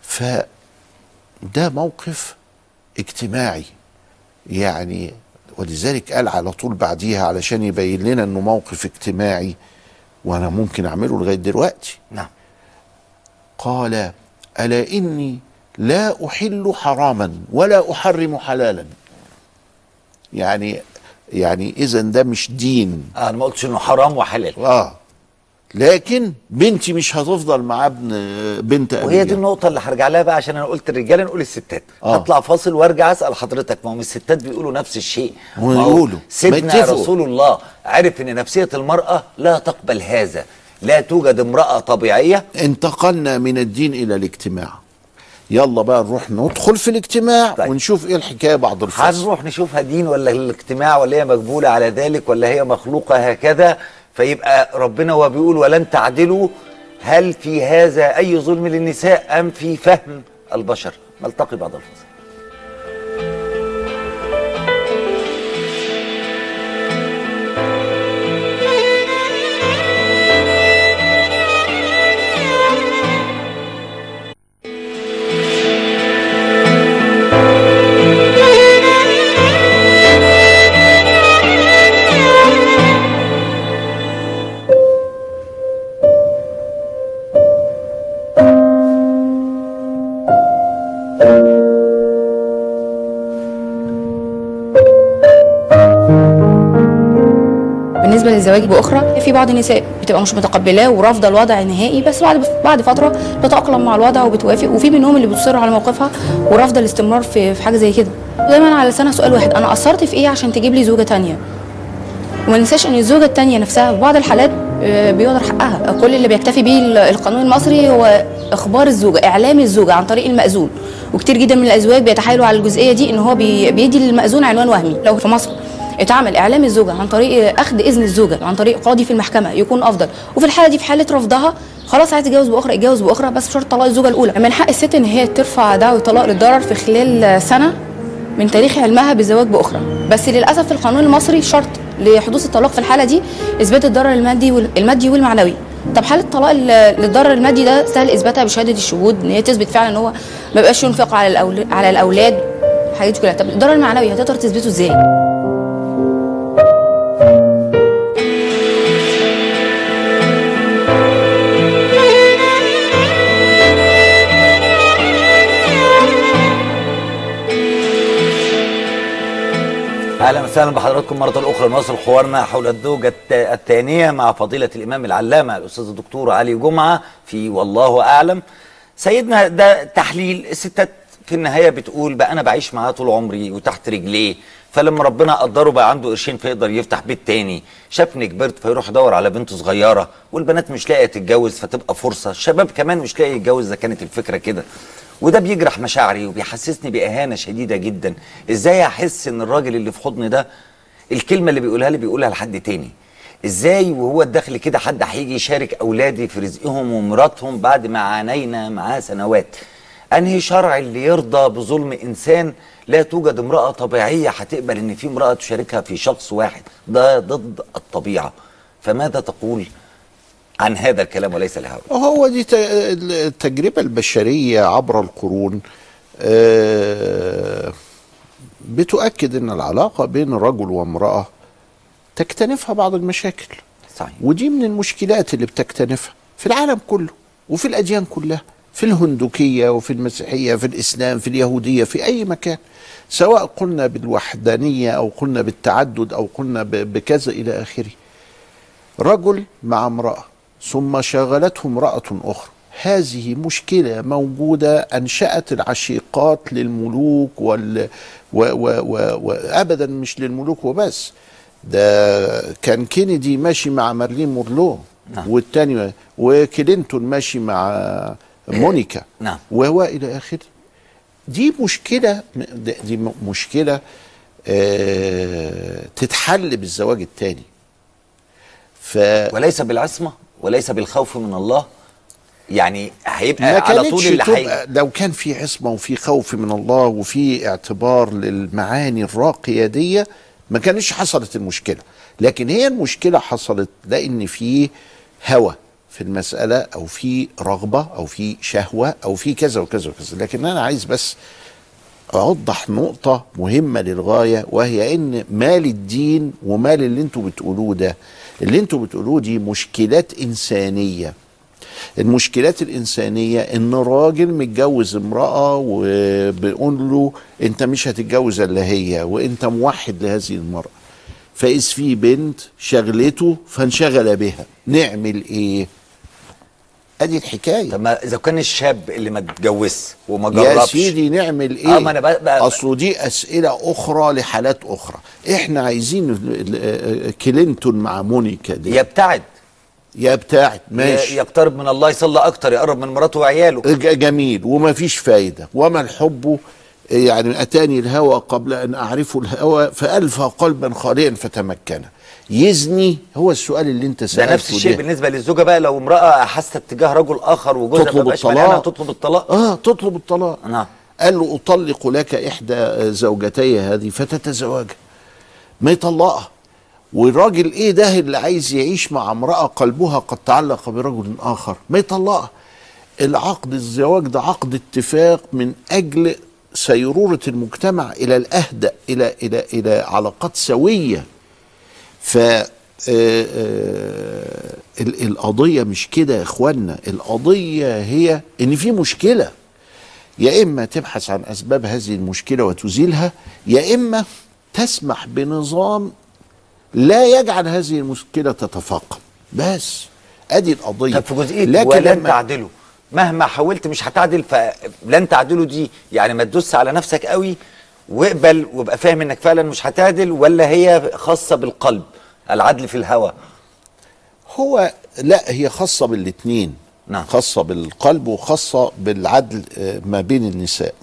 B: فده موقف اجتماعي. يعني ولذلك قال على طول بعديها علشان يبين لنا إنه موقف اجتماعي وأنا ممكن أعمله لغاية دلوقتي.
A: نعم.
B: قال ألا إني لا أحل حراما ولا أحرم حلالا. يعني يعني اذا ده مش دين.
A: آه أنا ما قلتش إنه حرام وحلال.
B: آه. لكن بنتي مش هتفضل مع ابن بنت ابي
A: وهي دي
B: جهل.
A: النقطة اللي هرجع لها بقى عشان أنا قلت الرجالة نقول الستات
B: آه.
A: هطلع فاصل وأرجع أسأل حضرتك ما هم الستات بيقولوا نفس الشيء
B: هو
A: ما هو
B: يقولوا. ما
A: سيدنا. رسول الله عرف إن نفسية المرأة لا تقبل هذا لا توجد امرأة طبيعية
B: انتقلنا من الدين إلى الاجتماع يلا بقى نروح ندخل في الاجتماع
A: طيب.
B: ونشوف إيه الحكاية بعد الفصل
A: هنروح نشوفها دين ولا الاجتماع ولا هي مقبولة على ذلك ولا هي مخلوقة هكذا فيبقى ربنا وهو بيقول ولن تعدلوا هل في هذا أي ظلم للنساء أم في فهم البشر؟ نلتقي بعد الفصل
L: للزواج باخرى في بعض النساء بتبقى مش متقبلاه ورافضة الوضع نهائي بس بعد بعد فترة بتتاقلم مع الوضع وبتوافق. وفي منهم اللي بتصر على موقفها ورافضة الاستمرار في في حاجة زي كده. دايما على لسانها سؤال واحد أنا قصرت في إيه عشان تجيب لي زوجة تانية؟ وما ننساش إن الزوجة التانية نفسها في بعض الحالات آه، بيقدر حقها. كل اللي بيكتفي بيه ال- القانون المصري هو إخبار الزوجة إعلام الزوجة عن طريق المأذون. وكتير جدا من الأزواج بيتحايلوا على الجزئية دي إن هو بي- بيدي للمأذون عنوان وهمي لو في مصر. اتعمل إعلام الزوجة عن طريق أخذ إذن الزوجة عن طريق قاضي في المحكمة يكون أفضل. وفي الحالة دي في حالة رفضها خلاص عايز تتجوز بأخرى اتجوز بأخرى بس بشرط طلاق الزوجة الأولى. من حق الست إن هي ترفع دعوى طلاق للضرر في خلال سنة من تاريخ علمها بالزواج بأخرى. بس للأسف في القانون المصري شرط لحدوث الطلاق في الحالة دي إثبات الضرر المادي المادي والمعنوي. طب حالة الطلاق ال- للضرر المادي ده سهل إثباتها بشهادة الشهود إن هي تثبت فعلا إن هو ما بقاش ينفق على. على الأولاد الحاجات دي كلها. طب الضرر المعنوي هتقدر تثبته إزاي؟
A: أهلا وسهلا بحضراتكم مرة أخرى. نواصل حوارنا حول الزوجة الثانية مع فضيلة الإمام العلامة الأستاذ الدكتور علي جمعة في والله أعلم. سيدنا ده تحليل الستات في النهاية بتقول بقى أنا بعيش معاه طول عمري وتحت رجليه. فلما ربنا قدره بقى عنده قرشين فيقدر يفتح بيت تاني. شافني كبرت فيروح يدور على بنت صغيرة والبنات مش لاقية تتجوز فتبقى فرصة. الشباب كمان مش لاقي يتجوز إذا كانت الفكرة كده. وده بيجرح مشاعري وبيحسسني بإهانة شديدة جدا. إزاي أحس إن الراجل اللي في حضني ده الكلمة اللي بيقولها لي بيقولها لحد تاني؟ إزاي وهو الداخل كده حد هيجي يشارك أولادي في رزقهم ومراتهم بعد ما عانينا معاه سنوات؟ أنهي شرع اللي يرضى بظلم إنسان لا توجد امرأة طبيعية هتقبل إن في امرأة تشاركها في شخص واحد. ده ضد الطبيعة. فماذا تقول عن هذا الكلام وليس الهوى
B: هو دي التجربة البشرية عبر القرون. آه، بتؤكد إن العلاقة بين رجل وامرأة تكتنفها بعض المشاكل.
A: صحيح.
B: ودي من المشكلات اللي بتكتنفها في العالم كله وفي الأديان كلها. في الهندوكية وفي المسيحية في الإسلام في اليهودية في أي مكان. سواء قلنا بالوحدانية أو قلنا بالتعدد أو قلنا بكذا إلى آخره. رجل مع امرأة ثم شاغلته امرأة أخرى. هذه مشكلة موجودة أنشأت العشيقات للملوك وال و و و وأبدا مش للملوك وبس. ده كان كينيدي ماشي مع مارلين مورلو
A: نعم.
B: والتاني وكلينتون ماشي مع مونيكا.
A: نعم.
B: وهو إلى آخره دي مشكلة دي م- مشكلة آه تتحل بالزواج الثاني ف
A: وليس بالعصمة وليس بالخوف من الله. يعني هيبقى على طول
B: كانتش
A: اللي
B: تبقى
A: هي
B: لو كان في عصمة وفي خوف من الله وفي اعتبار للمعاني الراقية دي ما كانش حصلت المشكلة. لكن هي المشكلة حصلت لأن في هوى في المسألة أو في رغبة أو في شهوة أو في كذا وكذا وكذا. لكن أنا عايز بس أوضح نقطة مهمة للغاية وهي إن مال الدين ومال اللي أنتوا بتقولوه ده اللي أنتوا بتقولوه دي مشكلات إنسانية. المشكلات الإنسانية إن راجل متجوز امرأة وبيقول له أنت مش هتتجوز إلا هي وأنت موحد لهذه المرأة. فإذ في بنت شغلته فانشغل بها. نعمل إيه؟ أدي الحكاية.
A: طب ما إذا كان الشاب اللي ما اتجوزش وما
B: يا
A: جربش.
B: سيدي نعمل إيه؟
A: آه ما أنا بقى,
B: اصله دي أسئلة أخرى لحالات أخرى. إحنا عايزين ال- كلينتون مع مونيكا دي.
A: يبتعد.
B: يبتعد ماشي.
A: يقترب من الله يصلي أكتر يقرب من مراته وعياله.
B: جميل. وما فيش فايدة. وما الحب؟ يعني أتاني الهوى قبل أن أعرف الهوى فألفى قلبا خاليا فتمكن. يزني هو السؤال اللي انت
A: ده
B: سألته
A: نفس الشيء بالنسبة للزوجة بقى لو امرأة حست اتجاه رجل آخر وجوزها
B: تطلب الطلاق.
A: تطلب الطلاق؟
B: آه تطلب الطلاق.
A: نعم.
B: قال له أطلق لك إحدى زوجتي هذه فتتزوجها ما يطلقها. والراجل إيه ده اللي عايز يعيش مع امرأة قلبها قد تعلق برجل آخر؟ ما يطلقها. العقد الزواج ده عقد اتفاق من أجل سيرورة المجتمع إلى الأهدأ إلى إلى إلى علاقات سوية. ف آه، آه، ال- القضية مش كده يا إخوانا القضية هي إن في مشكلة يا إما تبحث عن أسباب هذه المشكلة وتزيلها يا إما تسمح بنظام لا يجعل هذه المشكلة تتفاقم. بس أدي القضية.
A: طب في جزئية
B: لكن
A: ولن تعدلوا مهما حاولت مش هتعدل فلن تعدلوا دي يعني ما تدوس على نفسك قوي واقبل وابقى فاهم انك فعلا مش هتعدل ولا هي خاصة بالقلب العدل في الهوى.
B: هو لا هي خاصة بالاثنين
A: نعم.
B: خاصة بالقلب وخاصة بالعدل آه، ما بين النساء.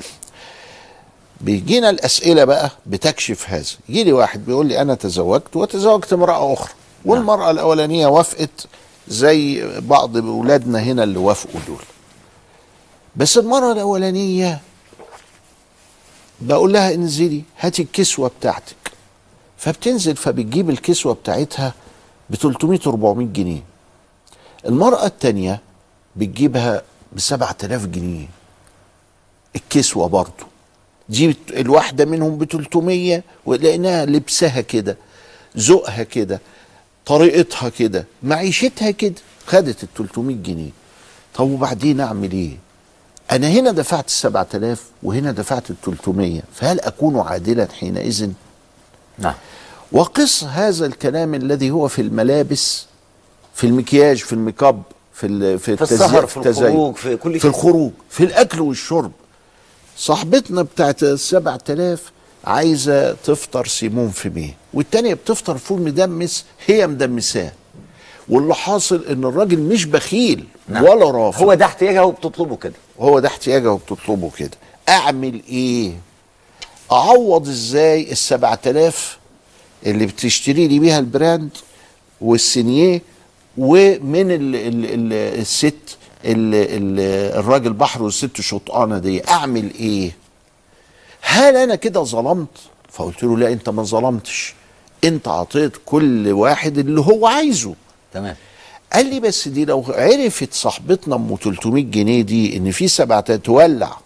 B: بيجينا الأسئلة بقى بتكشف هذا. يجي لي واحد بيقول لي أنا تزوجت وتزوجت امرأة أخرى والمرأة الأولانية وافقت زي بعض أولادنا هنا اللي وافقوا دول. بس المرة الأولانية بقول لها انزلي هاتي الكسوة بتاعتك. فبتنزل فبتجيب الكسوة بتاعتها ب 300 400 جنيه. المرأة التانية بتجيبها ب 7000 جنيه. الكسوة برضه دي الواحدة منهم ب 300 ولقيناها لبسها كده ذوقها كده طريقتها كده معيشتها كده خدت ال 300 جنيه. طب وبعدين أعمل إيه؟ أنا هنا دفعت ال 7000 وهنا دفعت ال 300 فهل أكون عادلا حينئذ؟
A: نعم.
B: وقص هذا الكلام الذي هو في الملابس في المكياج في الميك اب في في,
A: في السهر في الخروج في كل
B: في
A: شيء
B: الخروج في الأكل والشرب. صاحبتنا بتاعت السبع تلاف عايزة تفطر saumon fumé والتانية بتفطر فول مدمس هي مدمساه. واللي حاصل إن الراجل مش بخيل
A: نعم.
B: ولا رافض.
A: هو ده احتياجها وبتطلبه كده.
B: هو ده احتياجها وبتطلبه كده. أعمل إيه؟ أعوض إزاي السبع تلاف اللي بتشتري لي بيها ال brand وال signé ومن ال ال ال الست ال ال الراجل بحر والست شطانة دي؟ أعمل إيه؟ هل أنا كده ظلمت؟ فقلت له لا أنت ما ظلمتش. أنت عطيت كل واحد اللي هو عايزه.
A: تمام.
B: قال لي بس دي لو عرفت صاحبتنا أم 300 جنيه دي إن في 7000 تولع.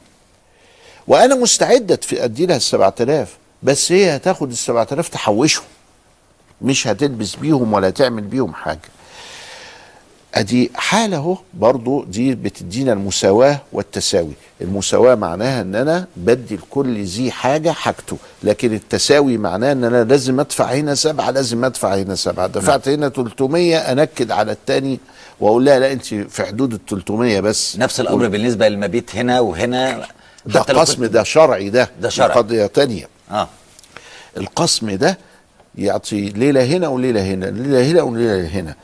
B: وأنا مستعد أدي لها ال 7000 بس هي هتاخد ال 7000 تحوشهم. مش هتلبس بيهم ولا تعمل بيهم حاجة. أدي حاله اهو برضو دي بتدينا المساواة والتساوي. المساواة معناها إن أنا بدي لكل ذي حاجة حاجته لكن التساوي معناه إن أنا لازم أدفع هنا سبعة لازم أدفع هنا سبعة. دفعت هنا 300 أنكد على التاني وأقول لها لا أنت في حدود ال 300 بس.
A: نفس الأمر بالنسبة للمبيت هنا وهنا.
B: ده قسم ده شرعي ده
A: ده شرعي.
B: قضيه تانية.
A: آه.
B: القسم ده يعطي ليلة هنا وليلة هنا ليلة هنا وليلة هنا.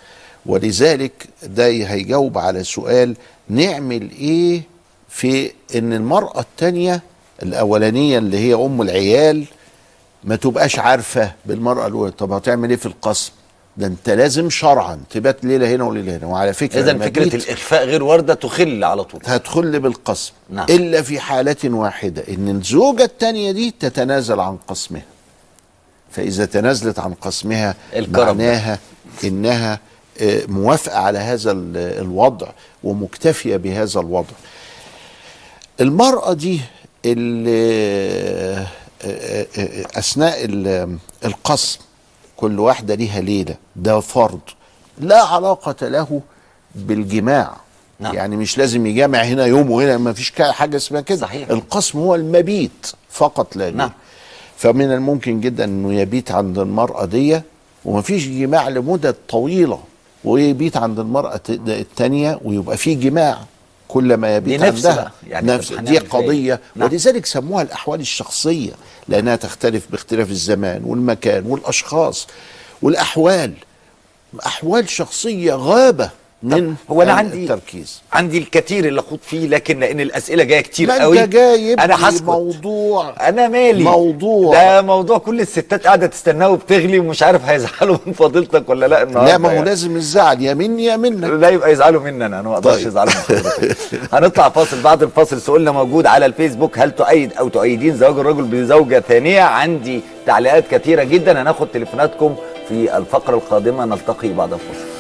B: ولذلك ده هيجاوب على سؤال نعمل إيه في إن المرأة التانية الأولانية اللي هي أم العيال ما تبقاش عارفة بالمرأة الأولى. طب هتعمل إيه في القسم؟ ده أنت لازم شرعا تبات ليلة هنا وليلة هنا. وعلى فكرة
A: اذا
B: فكرة
A: الإخفاء غير وارده تخل على طول.
B: هتخل بالقسم.
A: نعم.
B: إلا في حالة واحدة إن الزوجة الثانية دي تتنازل عن قسمها. فإذا تنازلت عن قسمها
A: الكرم.
B: معناها إنها موافقة على هذا ال- الوضع ومكتفية بهذا الوضع المرأة دي اللي أثناء ال- القسم كل واحدة ليها ليلة ده فرض لا علاقة له بالجماع
A: نعم.
B: يعني مش لازم يجامع هنا يوم وهنا ما فيش حاجة اسمها كده
A: صحيح.
B: القسم هو المبيت فقط لا غير
A: نعم.
B: فمن الممكن جدا إنه يبيت عند المرأة دي ومفيش جماع لمدة طويلة ويبيت عند المرأة التانية ويبقى في جماع كل ما يبيت
A: نفس
B: عندها
A: بقى. يعني
B: نفس دي؟ قضية
A: نعم.
B: ولذلك سموها الأحوال الشخصية لأنها تختلف باختلاف الزمان والمكان والأشخاص والأحوال أحوال شخصية غابة من
A: هو أنا عندي
B: التركيز.
A: عندي الكثير اللي أخوض فيه لكن لأن الأسئلة جاية كتير قوي
B: أنت جايب أنا
A: هسكت
B: موضوع.
A: أنا مالي.
B: موضوع.
A: ده موضوع كل الستات قاعدة تستناه وبتغلي ومش عارف هيزعلوا من فضيلتك ولا لأ النهارده
B: لا ما هو
A: يعني.
B: لازم الزعل يا مني يا منك.
A: لا يبقى يزعلوا مني أنا أنا ما أقدرش
B: طيب.
A: يزعلوا هنطلع فاصل بعد الفاصل سؤالنا موجود على الفيسبوك. هل تؤيد أو تؤيدين زواج الرجل بزوجة ثانية؟ عندي تعليقات كثيرة جدا. هناخد تليفوناتكم في الفقرة القادمة نلتقي بعد الفاصل.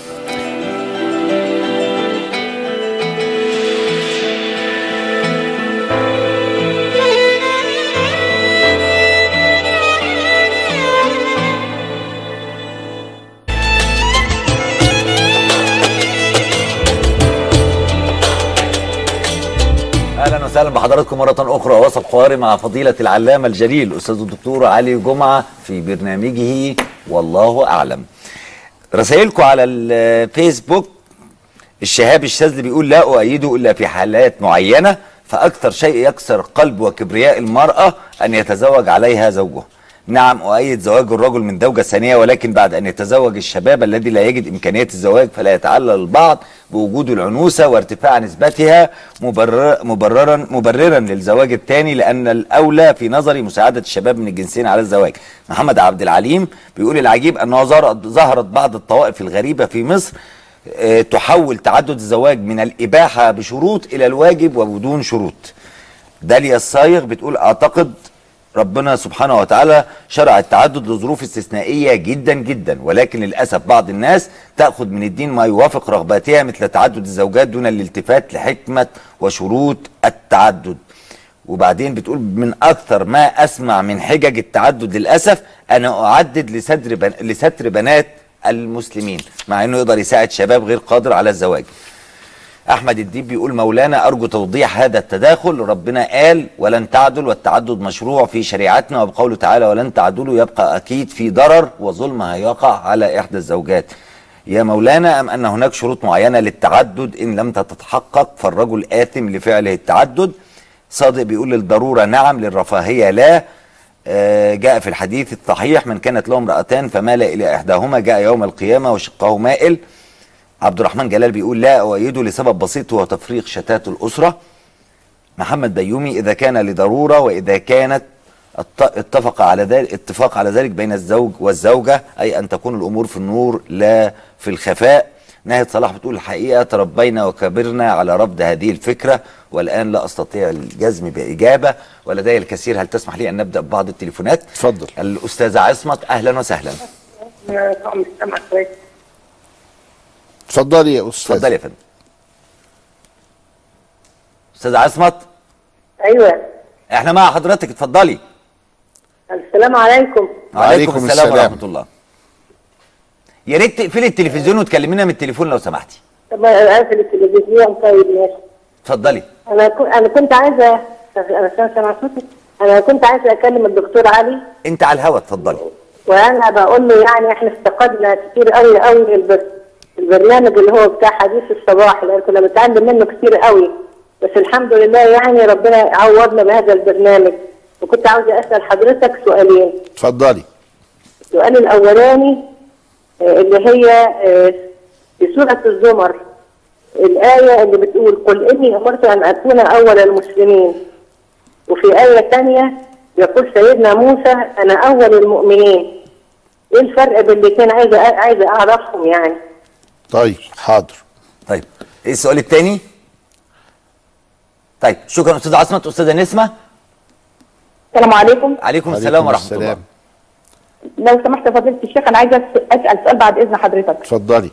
A: وسهلا بحضراتكم مرة أخرى وسط حواري مع فضيلة العلامة الجليل الاستاذ الدكتور علي جمعة في برنامجه والله أعلم. رسائلكم على الفيسبوك الشهاب الشاذلي بيقول لا اؤيده إلا في حالات معينة فأكثر شيء يكسر قلب وكبرياء المرأة أن يتزوج عليها زوجها نعم أؤيد زواج الرجل من زوجة ثانية ولكن بعد أن يتزوج الشباب الذي لا يجد إمكانيات الزواج فلا يتعلل البعض. بوجود العنوسة وارتفاع نسبتها مبرر مبررا مبررا للزواج الثاني لأن الأولى في نظري مساعدة الشباب من الجنسين على الزواج. محمد عبد العليم بيقول العجيب ظهرت ظهرت بعض الطوائف الغريبة في مصر آه، تحول تعدد الزواج من الإباحة بشروط إلى الواجب وبدون شروط. داليا الصايغ بتقول أعتقد ربنا سبحانه وتعالى شرع التعدد لظروف استثنائية جدا جدا ولكن للأسف بعض الناس تأخذ من الدين ما يوافق رغباتها مثل تعدد الزوجات دون الالتفات لحكمة وشروط التعدد. وبعدين بتقول من أكثر ما أسمع من حجج التعدد للأسف أنا أعدد لستر, بن... لستر بنات المسلمين مع أنه يقدر يساعد شباب غير قادر على الزواج. أحمد الديب بيقول مولانا أرجو توضيح هذا التداخل. ربنا قال ولن تعدل والتعدد مشروع في شريعتنا وبقوله تعالى ولن تعدلوا يبقى أكيد في ضرر وظلم هيقع على إحدى الزوجات. يا مولانا أم أن هناك شروط معينة للتعدد إن لم تتحقق فالرجل آثم لفعله التعدد؟ صادق بيقول للضرورة نعم للرفاهية لا. آه، جاء في الحديث الصحيح من كانت له امرأتان فمال إلى إحداهما جاء يوم القيامة وشقه مائل. عبد الرحمن جلال بيقول لا أؤيده لسبب بسيط هو تفريق شتات الأسرة. محمد بيومي إذا كان لضرورة وإذا كانت ات- اتفق على ذلك اتفاق على ذلك بين الزوج والزوجة أي أن تكون الأمور في النور لا في الخفاء. ناهد صلاح بتقول الحقيقة تربينا وكبرنا على رفض هذه الفكرة والآن لا أستطيع الجزم بإجابة. ولدي الكثير هل تسمح لي أن نبدأ ببعض التليفونات؟
B: اتفضل
A: الأستاذة عصمت أهلا وسهلا.
B: اتفضلي يا أستاذ.
A: اتفضلي يا فندم. أستاذة عصمت؟
M: أيوه.
A: إحنا مع حضرتك اتفضلي.
M: السلام عليكم.
A: وعليكم السلام ورحمة الله. يا ريت تقفلي التلفزيون وتكلمينا من التليفون لو سمحتي.
M: طب أقفل التلفزيون طيب ماشي.
A: اتفضلي.
M: أنا أنا كنت عايزة أنا سامع سامع صوتي أنا كنت عايزة أكلم الدكتور علي.
A: أنت على الهوا اتفضلي.
M: وأنا بقول له يعني إحنا افتقدنا كتير قوي قوي البر... البرنامج اللي هو بتاع حديث الصباح اللي كنا بنتعلم منه كتير قوي. بس الحمد لله يعني ربنا عوضنا بهذا البرنامج. وكنت عاوزه أسأل حضرتك سؤالين.
B: اتفضلي.
M: السؤال الأولاني آه، اللي هي آه، في سورة الزمر الآية اللي بتقول قل إني أمرت أن أكون أول المسلمين. وفي آية ثانية يقول سيدنا موسى أنا أول المؤمنين. إيه الفرق بين الاثنين عايزة عايزة أعرفهم يعني.
B: طيب حاضر.
A: طيب إيه السؤال الثاني طيب شكرا أستاذ عصمت أستاذة نسمة.
M: السلام عليكم.
A: عليكم السلام ورحمة الله.
M: لو سمحت فضيلة الشيخ أنا عايزة أسأل سؤال بعد إذن حضرتك.
B: اتفضلي.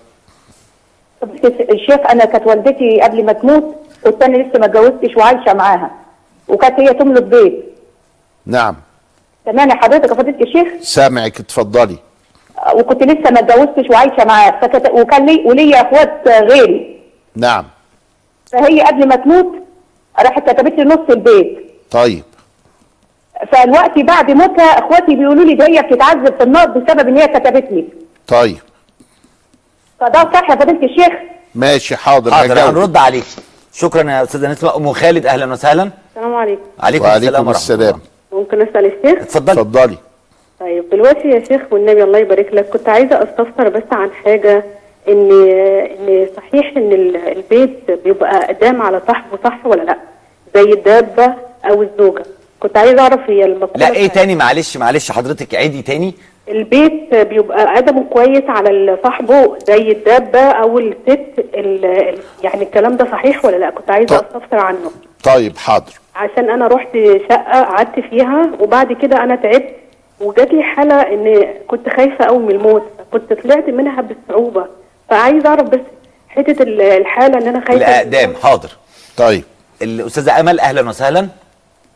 M: فضيلة الشيخ أنا كانت والدتي قبل ما تموت كنت أنا لسه ما اتجوزتش وعايشة معاها وكانت هي تملك بيت.
B: نعم.
M: يا حضرتك يا فضيلة الشيخ؟
B: سامعك اتفضلي.
M: وكنت لسه ما اتجوزتش وعايشة معاه فكت... وكان لي وليا اخوات غيري.
B: نعم.
M: فهي قبل ما تموت راحت كتبت لي نص البيت.
B: طيب.
M: فالوقت بعد موتها اخواتي بيقولوا لي ده هي بتتعذب في النار بسبب إن هي كتبت لي.
B: طيب.
M: فده صح يا فضيلة الشيخ؟
B: ماشي حاضر
A: حاضر. هنرد عليك. شكرا يا أستاذة نسمة. أم خالد أهلا وسهلا.
N: السلام عليكم.
A: عليكم,
B: وعليكم
A: السلام ورحمة
B: السلام.
N: ممكن أسأل الشيخ؟
A: اتفضلي.
B: اتفضلي.
N: طيب دلوقتي يا شيخ والنبي الله يبارك لك كنت عايزة أستفسر بس عن حاجة إن إن صحيح إن ال- البيت بيبقى قدام على صاحبه صح ولا لأ؟ زي الدابة أو الزوجة. كنت عايزة أعرف هي المقوله
A: لا إيه تاني؟ معلش معلش حضرتك عيدي تاني.
N: البيت بيبقى أدبه كويس على صاحبه زي الدابة أو الست ال- ال- يعني الكلام ده صحيح ولا لأ؟ كنت عايزة أستفسر عنه.
B: طيب حاضر.
N: عشان أنا رحت شقة قعدت فيها وبعد كده أنا تعبت وجات لي حالة إن كنت خايفة قوي من الموت كنت طلعت منها بصعوبة فعايز أعرف بس حتة ال- الحالة إن أنا خايفة.
A: الاقدام حاضر.
B: طيب.
A: الأستاذة أمل أهلا وسهلا.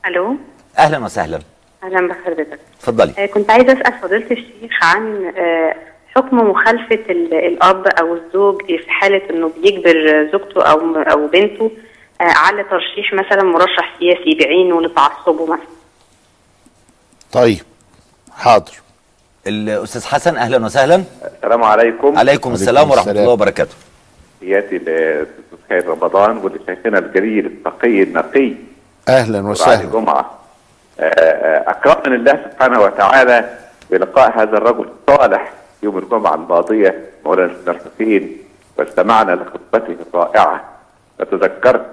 O: ألو؟
A: أهلا وسهلا.
O: أهلا بحضرتك.
A: اتفضلي.
O: آه كنت عايزة أسأل فضيلة الشيخ عن آه حكم مخالفة ال- الأب أو الزوج في حالة إنه بيجبر زوجته أو أو بنته آه على ترشيح مثلا مرشح سياسي بعينه لتعصبه مثلا.
B: طيب. حاضر.
A: الأستاذ حسن أهلا وسهلا.
P: السلام عليكم.
A: عليكم السلام ورحمة الله وبركاته.
P: سيادي الاستاذ خير رمضان ولشيخنا الجليل التقي النقي. أهلا
B: وسهلا.
P: جمعة. آه، آه، اكرمنا الله سبحانه وتعالى بلقاء هذا الرجل الصالح يوم الجمعة الماضية مولانا الحسين واستمعنا لخطبته الرائعة. فتذكرت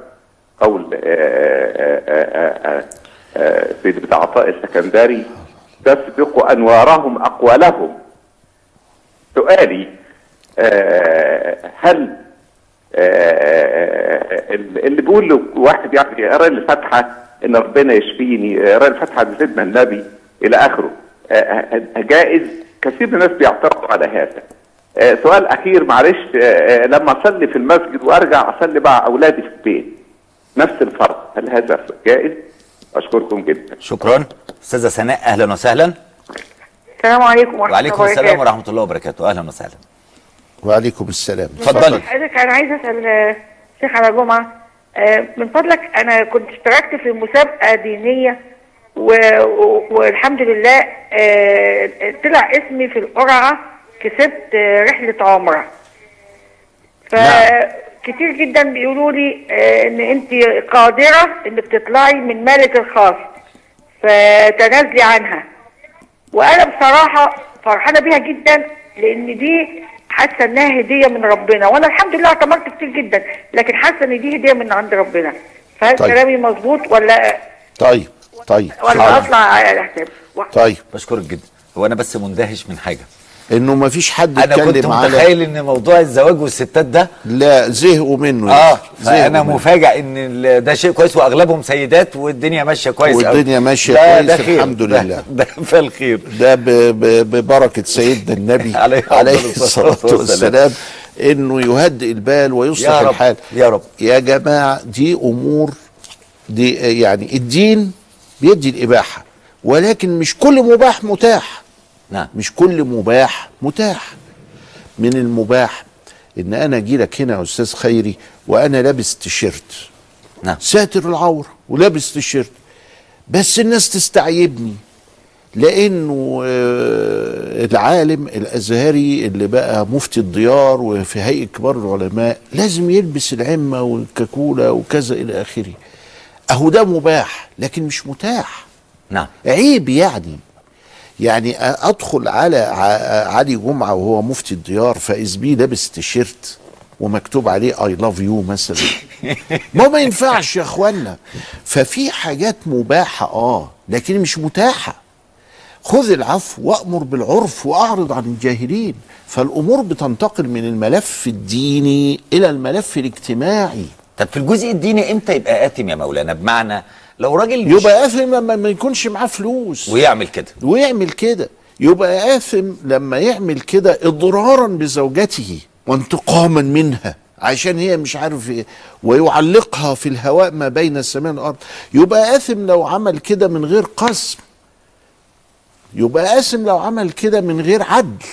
P: قول آه، سيد بن عطاء السكندري تسبق أنوارهم أقوالهم. سؤالي آه، هل آه، اللي بيقول واحد يعني اقرا لي الفاتحه إن ربنا يشفيني اقرا الفاتحه لسيدنا النبي إلى آخره. آه، آه، جائز؟ كثير من الناس بيعترضوا على هذا. آه، سؤال أخير معلش آه، آه، لما أصلي في المسجد وأرجع أصلي مع أولادي في البيت نفس الفرض هل هذا جائز؟ أشكركم جدا.
A: شكرا. أستاذة سناء أهلا وسهلا.
Q: السلام عليكم ورحمة
A: وعليكم
Q: الله
A: السلام
Q: وبركاته.
A: ورحمة الله وبركاته. أهلا وسهلا.
B: وعليكم السلام.
A: اتفضلي
Q: حضرتك أنا عايزة أسأل آه، شيخ على جمعة. آه، من فضلك أنا كنت اشتركت في مسابقة دينية و... و... والحمد لله آه، طلع اسمي في القرعة كسبت آه، رحلة عمرة. فكتير جدا بيقولوا لي آه، إن أنت قادرة إنك تطلعي من مالك الخاص فتنازلي عنها. وأنا بصراحة فرحانة بيها جدا لأن دي حاسة إنها هدية من ربنا. وأنا الحمد لله اعتمرت كتير جدا لكن حاسة إن دي هدية من عند ربنا. فهل
B: طيب.
Q: كلامي مظبوط ولا؟
B: طيب طيب
Q: ولا. اطلع على
B: طيب.
A: بشكرك جدا. هو أنا بس مندهش من حاجة.
B: إنه ما فيش حد
A: أنا كنت
B: اتكلم على
A: متخيل إن موضوع الزواج والستات ده
B: لا زهقوا منه آه. زهقوا فأنا.
A: مفاجئ إن ده شيء كويس وأغلبهم سيدات والدنيا ماشية كويس.
B: والدنيا ماشية
A: ده-
B: كويس
A: ده خير.
B: الحمد
A: ده-
B: لله.
A: ده في الخير
B: ده ب- ب- ببركة سيدنا النبي
A: عليه
B: عليه
A: الصلاة
B: الصلاة
A: والسلام.
B: إنه يهدئ البال ويصلح
A: يا رب،
B: الحال
A: يا رب
B: يا جماعة دي أمور دي يعني الدين بيدي الإباحة ولكن مش كل مباح متاح
A: نعم.
B: مش كل مباح متاح. من المباح إن أنا أجي لك هنا يا أستاذ خيري وأنا لابس تيشيرت.
A: نعم.
B: ساتر العورة ولابس تيشيرت. بس الناس تستعيبني. لأنه آه، العالم الأزهري اللي بقى مفتي الديار وفي هيئة كبار العلماء لازم يلبس العمة والكاكوله وكذا إلى آخره. أهو ده مباح لكن مش متاح.
A: نعم.
B: عيب يعني. يعني أدخل على علي جمعة وهو مفتي الديار فإذا بيه لابس تيشيرت ومكتوب عليه I love you مثلا. ما ما ينفعش يا إخوانا. ففي حاجات مباحة آه لكن مش متاحة. خذ العفو وأمر بالعرف وأعرض عن الجاهلين. فالأمور بتنتقل من الملف الديني إلى الملف الاجتماعي.
A: طب في الجزء الديني إمتى يبقى آثم يا مولانا؟ بمعنى لو راجل
B: يبقى آثم لما ما يكونش معاه فلوس.
A: ويعمل كده.
B: ويعمل كده. يبقى آثم لما يعمل كده إضرارا بزوجته وانتقاما منها عشان هي مش عارف إيه ويعلقها في الهواء ما بين السماء والأرض. يبقى آثم لو عمل كده من غير قسم يبقى آثم لو عمل كده من غير عدل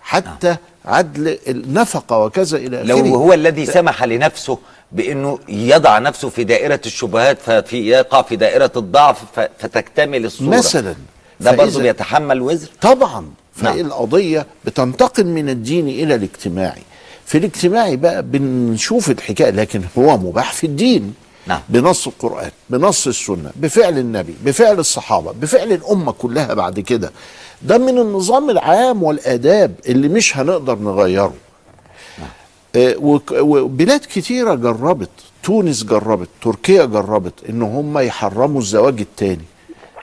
B: حتى عدل النفقة وكذا إلى
A: لو
B: آخره
A: هو الذي سمح لنفسه بأنه يضع نفسه في دائرة الشبهات ففي يقع في دائرة الضعف فتكتمل الصورة.
B: مثلا
A: ده برضه بيتحمل وزر؟
B: طبعا.
A: نعم.
B: فالقضية بتنتقل من الدين إلى الاجتماعي. في الاجتماعي بقى بنشوف الحكاية لكن هو مباح في الدين.
A: نعم.
B: بنص القرآن بنص السنة بفعل النبي بفعل الصحابة بفعل الأمة كلها بعد كده. ده من النظام العام والآداب اللي مش هنقدر نغيره. وبلاد كتيرة جربت تونس جربت تركيا جربت إن هم يحرموا الزواج التاني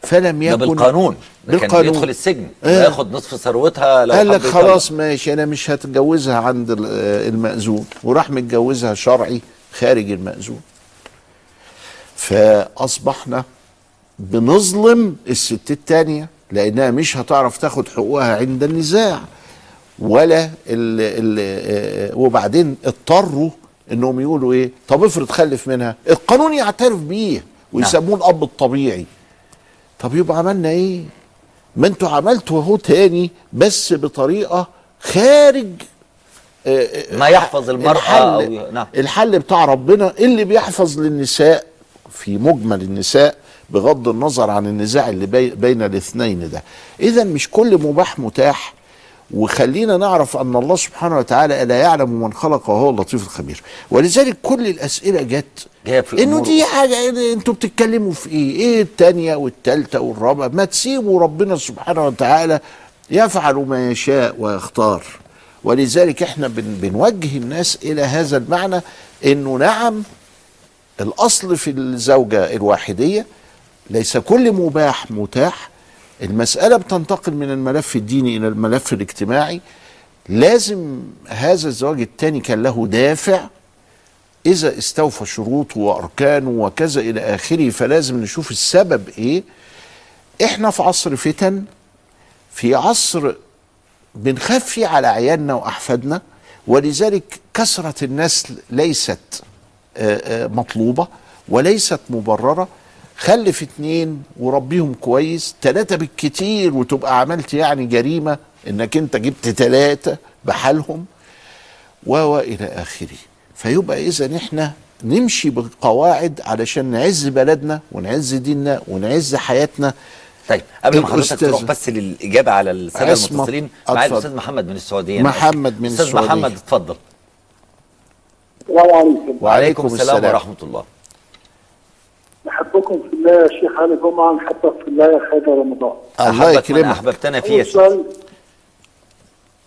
B: فلم
A: ده
B: يكن
A: بالقانون ده كان
B: بالقانون.
A: بيدخل السجن
B: آه.
A: وياخد نصف ثروتها لو
B: قال لك. خلاص ماشي أنا مش هتجوزها عند آه، المأذون وراح متجوزها شرعي خارج المأذون فأصبحنا بنظلم الست التانية لأنها مش هتعرف تاخد حقوقها عند النزاع ولا ال ال آه، وبعدين اضطروا إنهم يقولوا إيه؟ طب افرض خلف منها. القانون يعترف بيه ويسموه الأب الطبيعي. طب يبقى عملنا إيه؟ ما أنتوا عملتوا أهو تاني بس بطريقة خارج آه، آه،
A: ما يحفظ المرأة
B: الحل,
A: أو- نعم.
B: الحل بتاع ربنا اللي بيحفظ للنساء في مجمل النساء بغض النظر عن النزاع اللي بي بين الاثنين ده. اذا مش كل مباح متاح وخلينا نعرف أن الله سبحانه وتعالى لا يعلم من خلق وهو اللطيف الخبير. ولذلك كل الأسئلة جت
A: إنه
B: دي حاجة أنتوا بتتكلموا في إيه؟ إيه التانية والتالتة والرابعة؟ ما تسيبوا ربنا سبحانه وتعالى يفعل ما يشاء ويختار. ولذلك إحنا بن بنوجه الناس إلى هذا المعنى إنه نعم الأصل في الزوجة الواحدية ليس كل مباح متاح المسألة بتنتقل من الملف الديني إلى الملف الاجتماعي. لازم هذا الزواج الثاني كان له دافع. إذا استوفى شروطه وأركانه وكذا إلى آخره فلازم نشوف السبب إيه. إحنا في عصر فتن في عصر بنخاف فيه على عيالنا وأحفادنا ولذلك كثرة النسل ليست آه، آه، مطلوبة وليست مبررة. خلف اتنين وربيهم كويس تلاتة بالكتير وتبقى عملت يعني جريمة إنك أنت جبت تلاتة بحالهم و و إلى آخره فيبقى إذا إحنا نمشي بقواعد علشان نعز بلدنا ونعز ديننا ونعز حياتنا
A: طيب قبل ما حضرتك تروح بس للإجابة على
B: السادة.
A: المتصلين معايا. الأستاذ محمد من السعودية
B: محمد من
A: أستاذ
B: السعودية.
A: محمد اتفضل
R: السلام عليكم
A: وعليكم السلام
B: السلام.
A: ورحمة الله
R: نحبكم في الله يا شيخ علي جمعه نحبك في الله يا خير رمضان
B: الله يكرمك
A: أحببتنا فيه يا
R: سؤال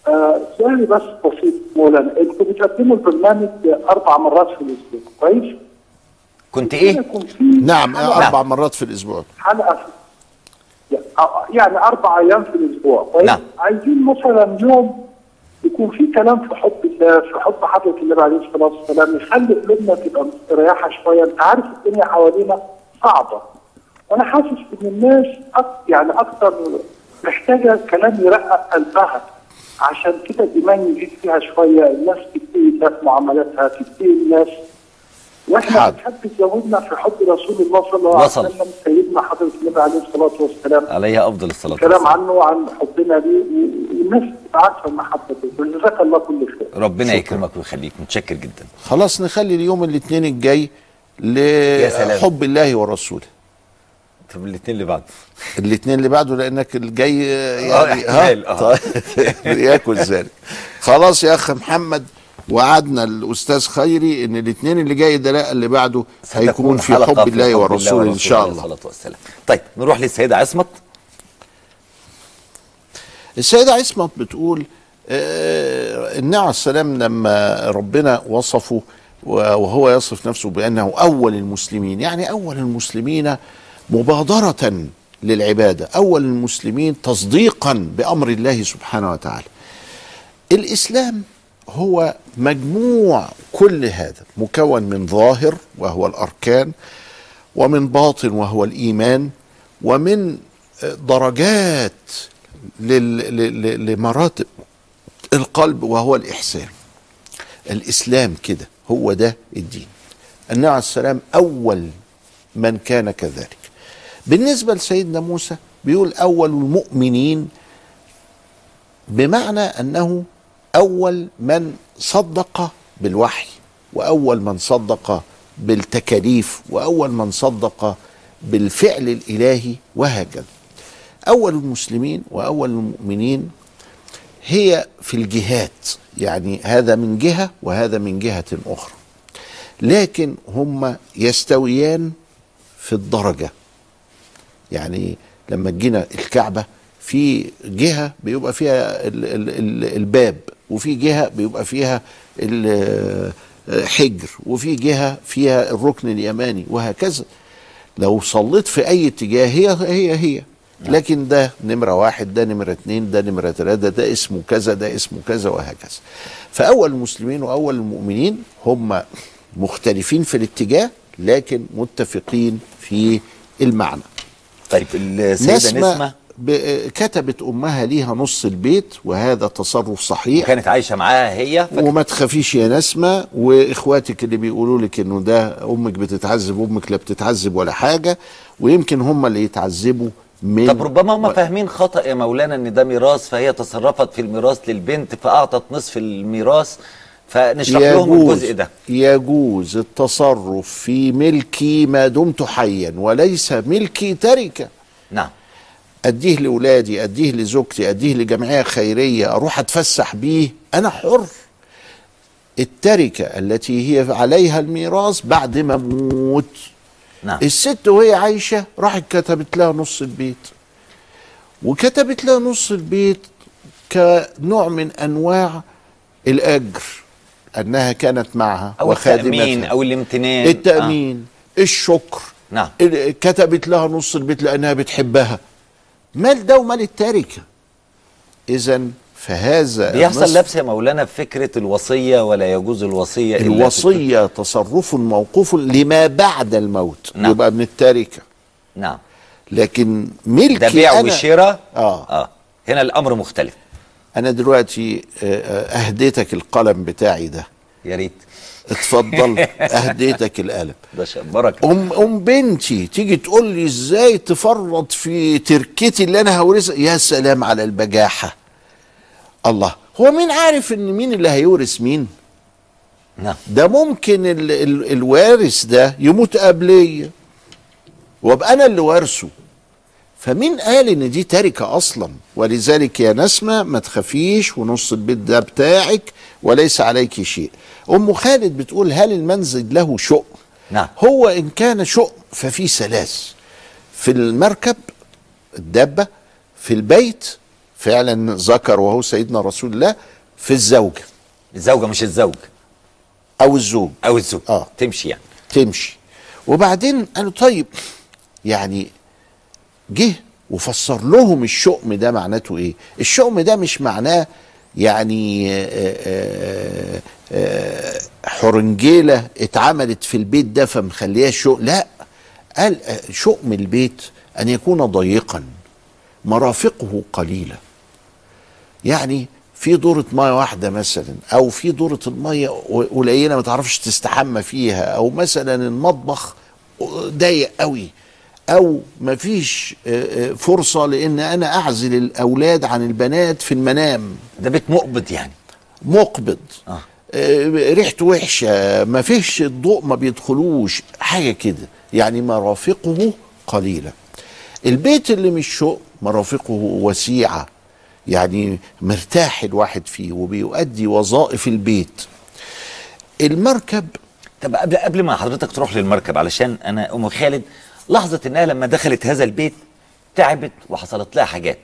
R: آه سؤالي بس بسيط مولانا أنتوا بتقدموا البرنامج أربع مرات في الأسبوع كويس؟
A: كنت
R: إيه
B: نعم أربع مرات في الأسبوع
R: حلقة في يعني أربع أيام في الأسبوع كويس؟
A: نعم.
R: عايزين مثلا يوم يكون في كلام في حب الله في حب حضرة النبي عليه الصلاة والسلام يخلي قلوبنا تبقى مستريحة شوية. أنت عارف الدنيا حوالينا صعبة. وأنا حاسس إن الناس يعني أكتر محتاجة كلام يرقق قلبها. عشان كده الإيمان يزيد فيها شوية. الناس تبتدي تشوف معاملاتها تبتدي الناس
B: وإحنا.
R: بنحب تزودنا في حب رسول الله صلى الله عليه. وسلم سيدنا حضرة النبي عليه الصلاة والسلام.
A: عليها أفضل الصلاة
R: الكلام
A: والسلام.
R: عنه وعن حبنا ليه والناس عارفه المحبه دي وجزاك الله كل خير.
A: ربنا يكرمك ويخليك. متشكر جدا.
B: خلاص نخلي اليوم الاثنين الجاي
A: سلام.
B: لحب الله ورسوله
A: طب الاثنين اللي بعده؟
B: الاثنين اللي بعده لأنك الجاي يعني
A: احتمال، آه.
B: طيب ياكل ذلك. خلاص يا أخ محمد وعدنا الأستاذ خيري إن الاثنين اللي جاي ده اللي بعده هيكون في
A: حلقة
B: حب الله ورسوله إن شاء الله.
A: طيب نروح للسيدة عصمت.
B: السيدة عصمت بتقول آه، النبي عليه السلام لما ربنا وصفه وهو يصف نفسه بأنه أول المسلمين يعني أول المسلمين مبادرة للعبادة أول المسلمين تصديقا بأمر الله سبحانه وتعالى. الإسلام هو مجموع كل هذا مكون من ظاهر وهو الأركان ومن باطن وهو الإيمان ومن درجات لمراتب القلب وهو الإحسان. الإسلام كده هو ده الدين. النبي عليه السلام أول من كان كذلك. بالنسبة لسيدنا موسى بيقول أول المؤمنين بمعنى أنه أول من صدق بالوحي وأول من صدق بالتكاليف وأول من صدق بالفعل الإلهي وهكذا. أول المسلمين وأول المؤمنين هي في الجهات يعني هذا من جهة وهذا من جهة أخرى. لكن هم يستويان في الدرجة. يعني لما جينا الكعبة في جهة بيبقى فيها ال ال ال الباب وفي جهة بيبقى فيها الحجر وفي جهة فيها الركن اليماني وهكذا. لو صليت في أي اتجاه هي هي هي. لكن ده نمرة واحد ده نمرة اتنين ده نمرة تلاتة ده اسمه كذا ده اسمه كذا وهكذا. فأول المسلمين وأول المؤمنين هم مختلفين في الاتجاه لكن متفقين في المعنى.
A: طيب السيده
B: نسمة,
A: نسمة
B: ب- كتبت أمها ليها نص البيت وهذا تصرف صحيح.
A: كانت عايشة معاها هي
B: وما تخافيش يا نسمة وإخواتك اللي بيقولوا لك إنه ده أمك بتتعذب أمك لا بتتعذب ولا حاجة ويمكن هم اللي يتعذبوا من
A: طب ربما هم فاهمين خطأ يا مولانا إن ده ميراث فهي تصرفت في الميراث للبنت فأعطت نصف الميراث فنشرح لهم الجزء ده.
B: يجوز التصرف في ملكي ما دمت حيا وليس ملكي تركة.
A: نعم.
B: أديه لأولادي أديه لزوجتي أديه لجمعية خيرية أروح أتفسح بيه. أنا حر. التركة التي هي عليها الميراث بعد ما أموت
A: نعم.
B: الست وهي عايشة راحت كتبت لها نص البيت. وكتبت لها نص البيت كنوع من أنواع الأجر أنها كانت معها
A: التامين
B: وخادمتها.
A: أو الامتنان.
B: التأمين الشكر.
A: نعم.
B: كتبت لها نص البيت لأنها بتحبها. مال ده ومال التركه اذا فهذا
A: بيحصل لبس يا مولانا في فكرة الوصية ولا يجوز الوصية إلا
B: الوصية تصرف موقوف لما بعد الموت
A: نعم.
B: يبقى من التركه
A: نعم.
B: لكن ملكي
A: ده بيع وشراء؟
B: آه.
A: آه. هنا الأمر مختلف.
B: أنا دلوقتي آه، آه، أهديتك القلم بتاعي ده.
A: يا ريت.
B: اتفضل أهديتك القلم
A: بركه
B: أم أم بنتي تيجي تقول لي إزاي تفرط في تركتي اللي أنا هورثها؟ يا سلام على البجاحة. الله هو مين عارف إن مين اللي هيورث مين؟
A: نعم.
B: ده ممكن ال ال الوارث ده يموت قبليه وأبقى أنا اللي وارثه. فمين قال إن دي تركة أصلا ولذلك يا نسمة ما تخافيش ونص البيت ده بتاعك وليس عليك شيء. أم خالد بتقول هل المنزل له شؤم؟
A: نعم.
B: هو إن كان شؤم ففي ثلاث في المركب الدابة في البيت فعلا ذكر وهو سيدنا رسول الله في الزوجة.
A: الزوجة مش الزوج.
B: أو الزوج.
A: أو الزوج.
B: آه.
A: تمشي يعني.
B: تمشي. وبعدين قالوا طيب يعني جه وفسر لهم الشؤم ده معناته إيه؟ الشؤم ده مش معناه يعني آه، آه، آه، حرنجيلة اتعملت في البيت ده فمخليها شؤم. لا قال شؤم البيت أن يكون ضيقا مرافقه قليلة. يعني في دورة مية واحدة مثلا أو في دورة المية قليلة ما تعرفش تستحمى فيها أو مثلا المطبخ ضيق قوي أو ما فيش آه، آه، فرصة لأن أنا أعزل الأولاد عن البنات في المنام.
A: ده بيت مقبض يعني.
B: مقبض.
A: آه.
B: آه، ريحته وحشة ما فيش الضوء ما بيدخلوش حاجة كده. يعني مرافقه قليلة. البيت اللي مش شوق مرافقه وسيعة. يعني مرتاح الواحد فيه وبيؤدي وظائف البيت. المركب
A: طب قبل قبل ما حضرتك تروح للمركب علشان أنا أم خالد لاحظت انها لما دخلت هذا البيت تعبت وحصلت لها حاجات.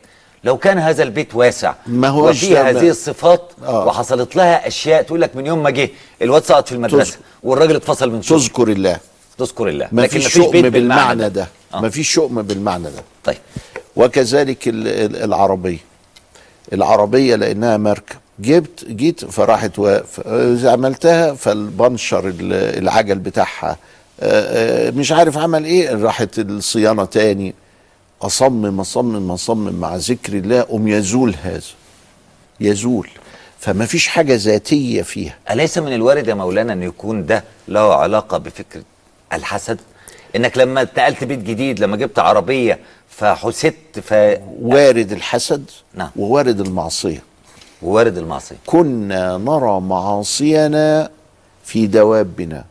A: لو كان هذا البيت واسع
B: ما هوش
A: وفيه
B: ده-
A: هذه الصفات
B: آه.
A: وحصلت لها أشياء تقول لك من يوم ما جه الواد سقط في
B: المدرسة.
A: والراجل اتفصل من شغله.
B: تذكر الله.
A: تذكر الله.
B: ما
A: لكن
B: فيش شؤم
A: بيت
B: بالمعنى ده.
A: آه.
B: ما فيش شؤم بالمعنى ده.
A: طيب.
B: وكذلك ال- ال- العربية. العربية لأنها مركب. جبت جيت فراحت واقف عملتها فالبنشر ال- العجل بتاعها مش عارف عمل إيه راحت الصيانة تاني. أصمم أصمم أصمم مع ذكر الله أم يزول هذا. يزول. فما فيش حاجة ذاتية فيها.
A: أليس من الوارد يا مولانا أن يكون ده له علاقة بفكرة الحسد؟ إنك لما اتنقلت بيت جديد لما جبت عربية فحسدت ف
B: وارد الحسد
A: نعم.
B: ووارد المعصية.
A: ووارد المعصية.
B: كنا نرى معاصينا في دوابنا.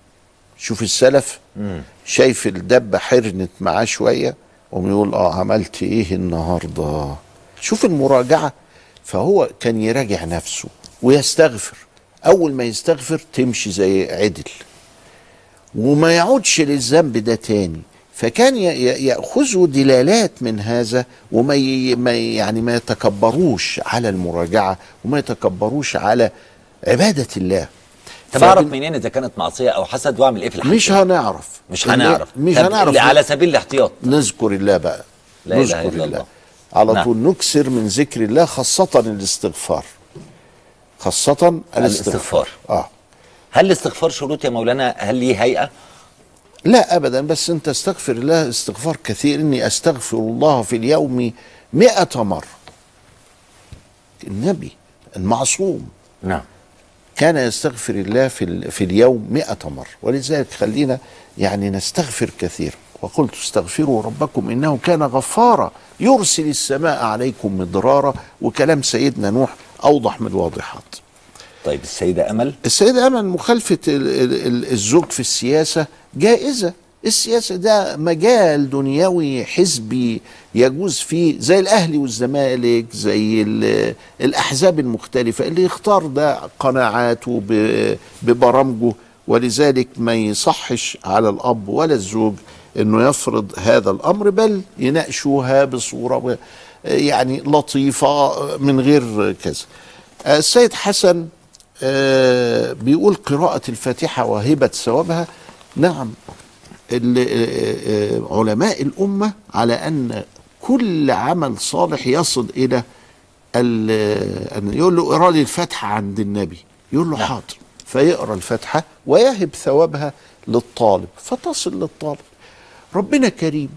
B: شوف السلف
A: مم.
B: شايف الدبة حرنت معاه شوية وم يقول آه عملت إيه النهاردة؟ شوف المراجعة. فهو كان يراجع نفسه ويستغفر. أول ما يستغفر تمشي زي عدل. وما يعودش للذنب ده تاني. فكان ياخذوا دلالات من هذا وما يعني ما يتكبروش على المراجعة وما يتكبروش على عبادة الله.
A: أعرف منين إذا كانت معصية أو حسد وأعمل إيه في الحسد؟
B: مش هنعرف.
A: مش هنعرف.
B: مش هنعرف.
A: على سبيل الاحتياط.
B: نذكر الله بقى.
A: لا
B: نذكر
A: إلا الله.
B: على
A: نعم.
B: طول نكسر من ذكر الله خاصة الاستغفار. خاصة
A: الاستغفار.
B: آه.
A: هل الاستغفار شروط يا مولانا؟ هل ليه هيئة؟
B: لا ابدا بس انت استغفر الله استغفار كثير. إني أستغفر الله في اليوم مئة مرة. النبي المعصوم.
A: نعم.
B: كان يستغفر الله في, ال- في اليوم مئة مرة. ولذلك خلينا يعني نستغفر كثير. وقلت استغفروا ربكم إنه كان غفارا يرسل السماء عليكم مدرارا وكلام سيدنا نوح أوضح من الواضحات.
A: طيب السيدة أمل؟
B: السيدة أمل مخالفة ال- ال- ال- الزوج في السياسة جائزة. السياسة ده مجال دنيوي حزبي يجوز فيه زي الأهلي والزمالك زي ال- الأحزاب المختلفة اللي يختار ده قناعاته ببرامجه. ولذلك ما يصحش على الأب ولا الزوج أنه يفرض هذا الأمر بل يناقشوها بصورة يعني لطيفة من غير كذا. السيد حسن آه، بيقول قراءة الفاتحة وهبة ثوابها. نعم. علماء الأمة على أن كل عمل صالح يصل إلى أن يقول له اقرا لي الفاتحه عند النبي. يقول له حاضر. فيقرأ الفاتحه ويهب ثوابها للطالب. فتصل للطالب. ربنا كريم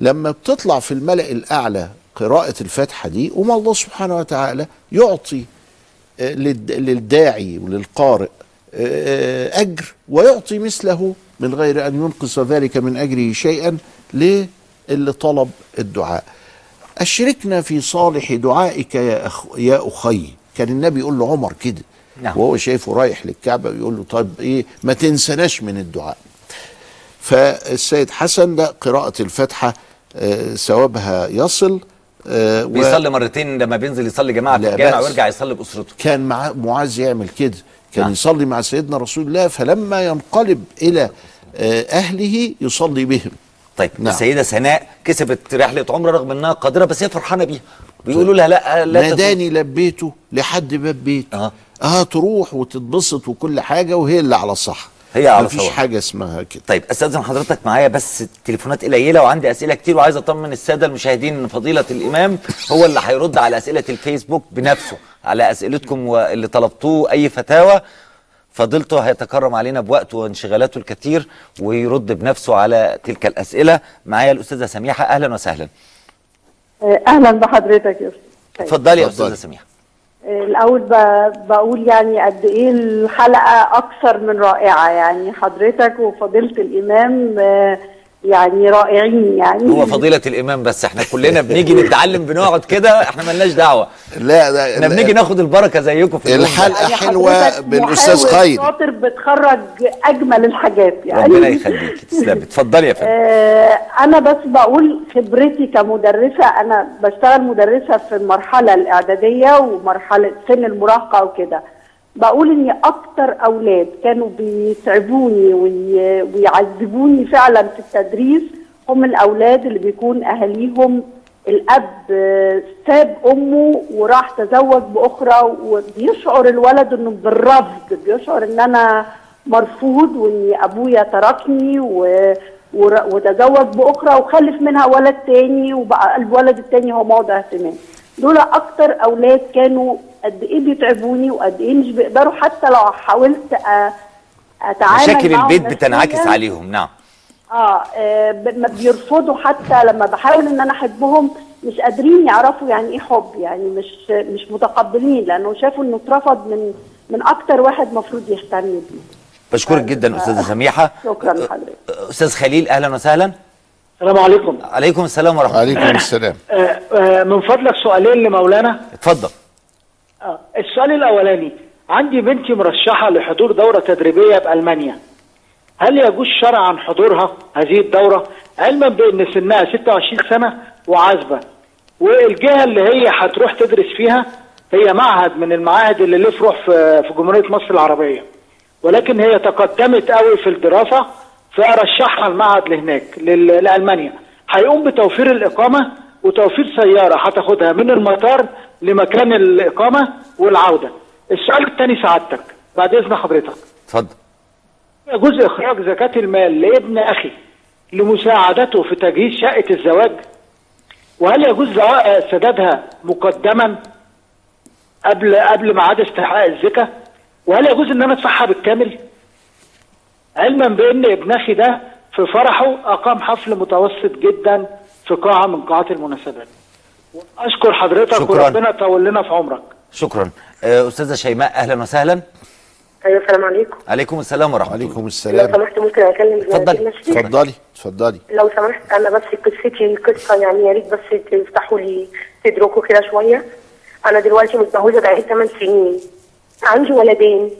B: لما بتطلع في الملأ الأعلى قراءة الفاتحة دي وما الله سبحانه وتعالى يعطي آه، للد- للداعي وللقارئ آه، أجر ويعطي مثله من غير أن ينقص ذلك من أجره شيئا للي طلب الدعاء. أشركنا في صالح دعائك يا, أخ يا أخي. كان النبي يقول له عمر كده
A: نعم.
B: وهو شايفه رايح للكعبة ويقول له طيب إيه ما تنسناش من الدعاء. فالسيد حسن لا قراءة الفاتحة آه، ثوابها يصل آه، و-
A: بيصلي مرتين لما بينزل يصلي جماعة في الجامع. ويرجع يصلي بأسرته.
B: كان مع معاذ يعمل كده. كان
A: نعم.
B: يصلي مع سيدنا رسول الله فلما ينقلب إلى آه، أهله يصلي بهم
A: طيب
B: نعم.
A: السيدة سناء كسبت رحلة عمره رغم إنها قادرة بس هي فرحانة بيها بيقولوا لها لا لا.
B: ناداني لبيته لحد باب بيته
A: آه
B: آه تروح وتتبسط وكل حاجة وهي اللي على صح
A: هي على
B: مفيش. حاجة اسمها كده.
A: طيب أستاذن حضرتك معايا بس التليفونات قليلة وعندي أسئلة كتير وعايز أطمن السادة المشاهدين إن فضيلة الإمام هو اللي هيرد على أسئلة الفيسبوك بنفسه على أسئلتكم واللي طلبتوه أي فتاوى. فضيلته هيتكرم علينا بوقته وانشغالاته الكتير ويرد بنفسه على تلك الأسئلة. معايا الأستاذة سميحة أهلا وسهلا.
S: أهلا بحضرتك يا أستاذ.
A: اتفضلي يا أستاذة
S: سميحة. الأول بقول يعني قد إيه الحلقة أكثر من رائعة. يعني حضرتك وفضيلة الإمام آه، يعني رائعين يعني.
A: هو فضيلة الإمام بس إحنا كلنا بنيجي نتعلم بنقعد كده إحنا ملناش دعوة.
B: لا ده
A: إحنا بنيجي ناخد البركة زيكم في اليوم. ده.
B: الحلقة
S: يعني
B: حلوة
S: حضرتك
B: بالأستاذ
S: محاور
B: خير
S: شاطر بتخرج أجمل الحاجات يعني.
A: ربنا يخليكي تسلمي اتفضلي يا فندم.
S: آه، أنا بس بقول خبرتي كمدرسة أنا بشتغل مدرسة في المرحلة الإعدادية ومرحلة سن المراهقة وكده. بقول إني أكتر أولاد كانوا بيتعبوني وي- ويعذبوني فعلا في التدريس هم الأولاد اللي بيكون أهاليهم الأب ساب أمه وراح تزوج بأخرى وبيشعر الولد إنه بالرفض بيشعر إن أنا مرفوض وان أبويا تركني و... وتزوج بأخرى وخلف منها ولد تاني وبقى الولد التاني هو موضع اهتمام. دول أكتر أولاد كانوا قد إيه بيتعبوني وقد إيه مش بيقدروا حتى لو حاولت. أتعامل
A: مشاكل البيت بتنعكس. عليهم نعم
S: آه آه، بيرفضوا حتى لما بحاول إن أنا أحبهم مش قادرين يعرفوا يعني إيه حب يعني مش مش متقبلين لأنه شافوا إنه اترفض من من أكتر واحد مفروض يهتم بيه
A: بشكرك جدا أستاذة سميحة
S: شكرا لحضرتك
A: أستاذ خليل أهلا وسهلا
T: السلام عليكم.
A: عليكم السلام ورحمة الله.
B: عليكم السلام.
T: آه، آه، من فضلك سؤالين لمولانا.
A: اتفضل.
T: آه، السؤال الأولاني عندي بنتي مرشحة لحضور دورة تدريبية بألمانيا. هل يجوز شرعا حضورها هذه الدورة؟ علما بأن سنها 26 سنة وعازبة. والجهة اللي هي هتروح تدرس فيها هي معهد من المعاهد اللي له فروع في في جمهورية مصر العربية. ولكن هي تقدمت قوي في الدراسة فارشحها المعهد لهناك لألمانيا. هيقوم بتوفير الإقامة وتوفير سيارة هتاخدها من المطار لمكان الإقامة والعودة. السؤال الثاني سعادتك بعد إذن حضرتك.
A: اتفضل.
T: يجوز إخراج زكاة المال لابن أخي لمساعدته في تجهيز شقه الزواج. وهل يجوز سدادها مقدما قبل قبل ميعاد استحقاق الزكاة؟ وهل يجوز إن أنا أدفعها بالكامل؟ علما بأن ابن أخي ده في فرحه أقام حفل متوسط جدا في قاعة من قاعات المناسبات. أشكر حضرتك
A: شكراً.
T: وربنا يطول لنا في عمرك.
A: شكرا. آه، أستاذة شيماء أهلا وسهلا.
U: أيوه السلام عليكم.
A: عليكم السلام ورحمة الله.
B: عليكم
U: لو
B: السلام
U: سمحت ممكن أكلم
A: اتفضلي.
B: اتفضلي. اتفضلي
U: لو سمحت أنا بس قصتي قصة يعني يا ريت بس تفتحوا لي صدركم كده شوية. أنا دلوقتي متجوزة بقالي 8 سنين. عندي ولدين.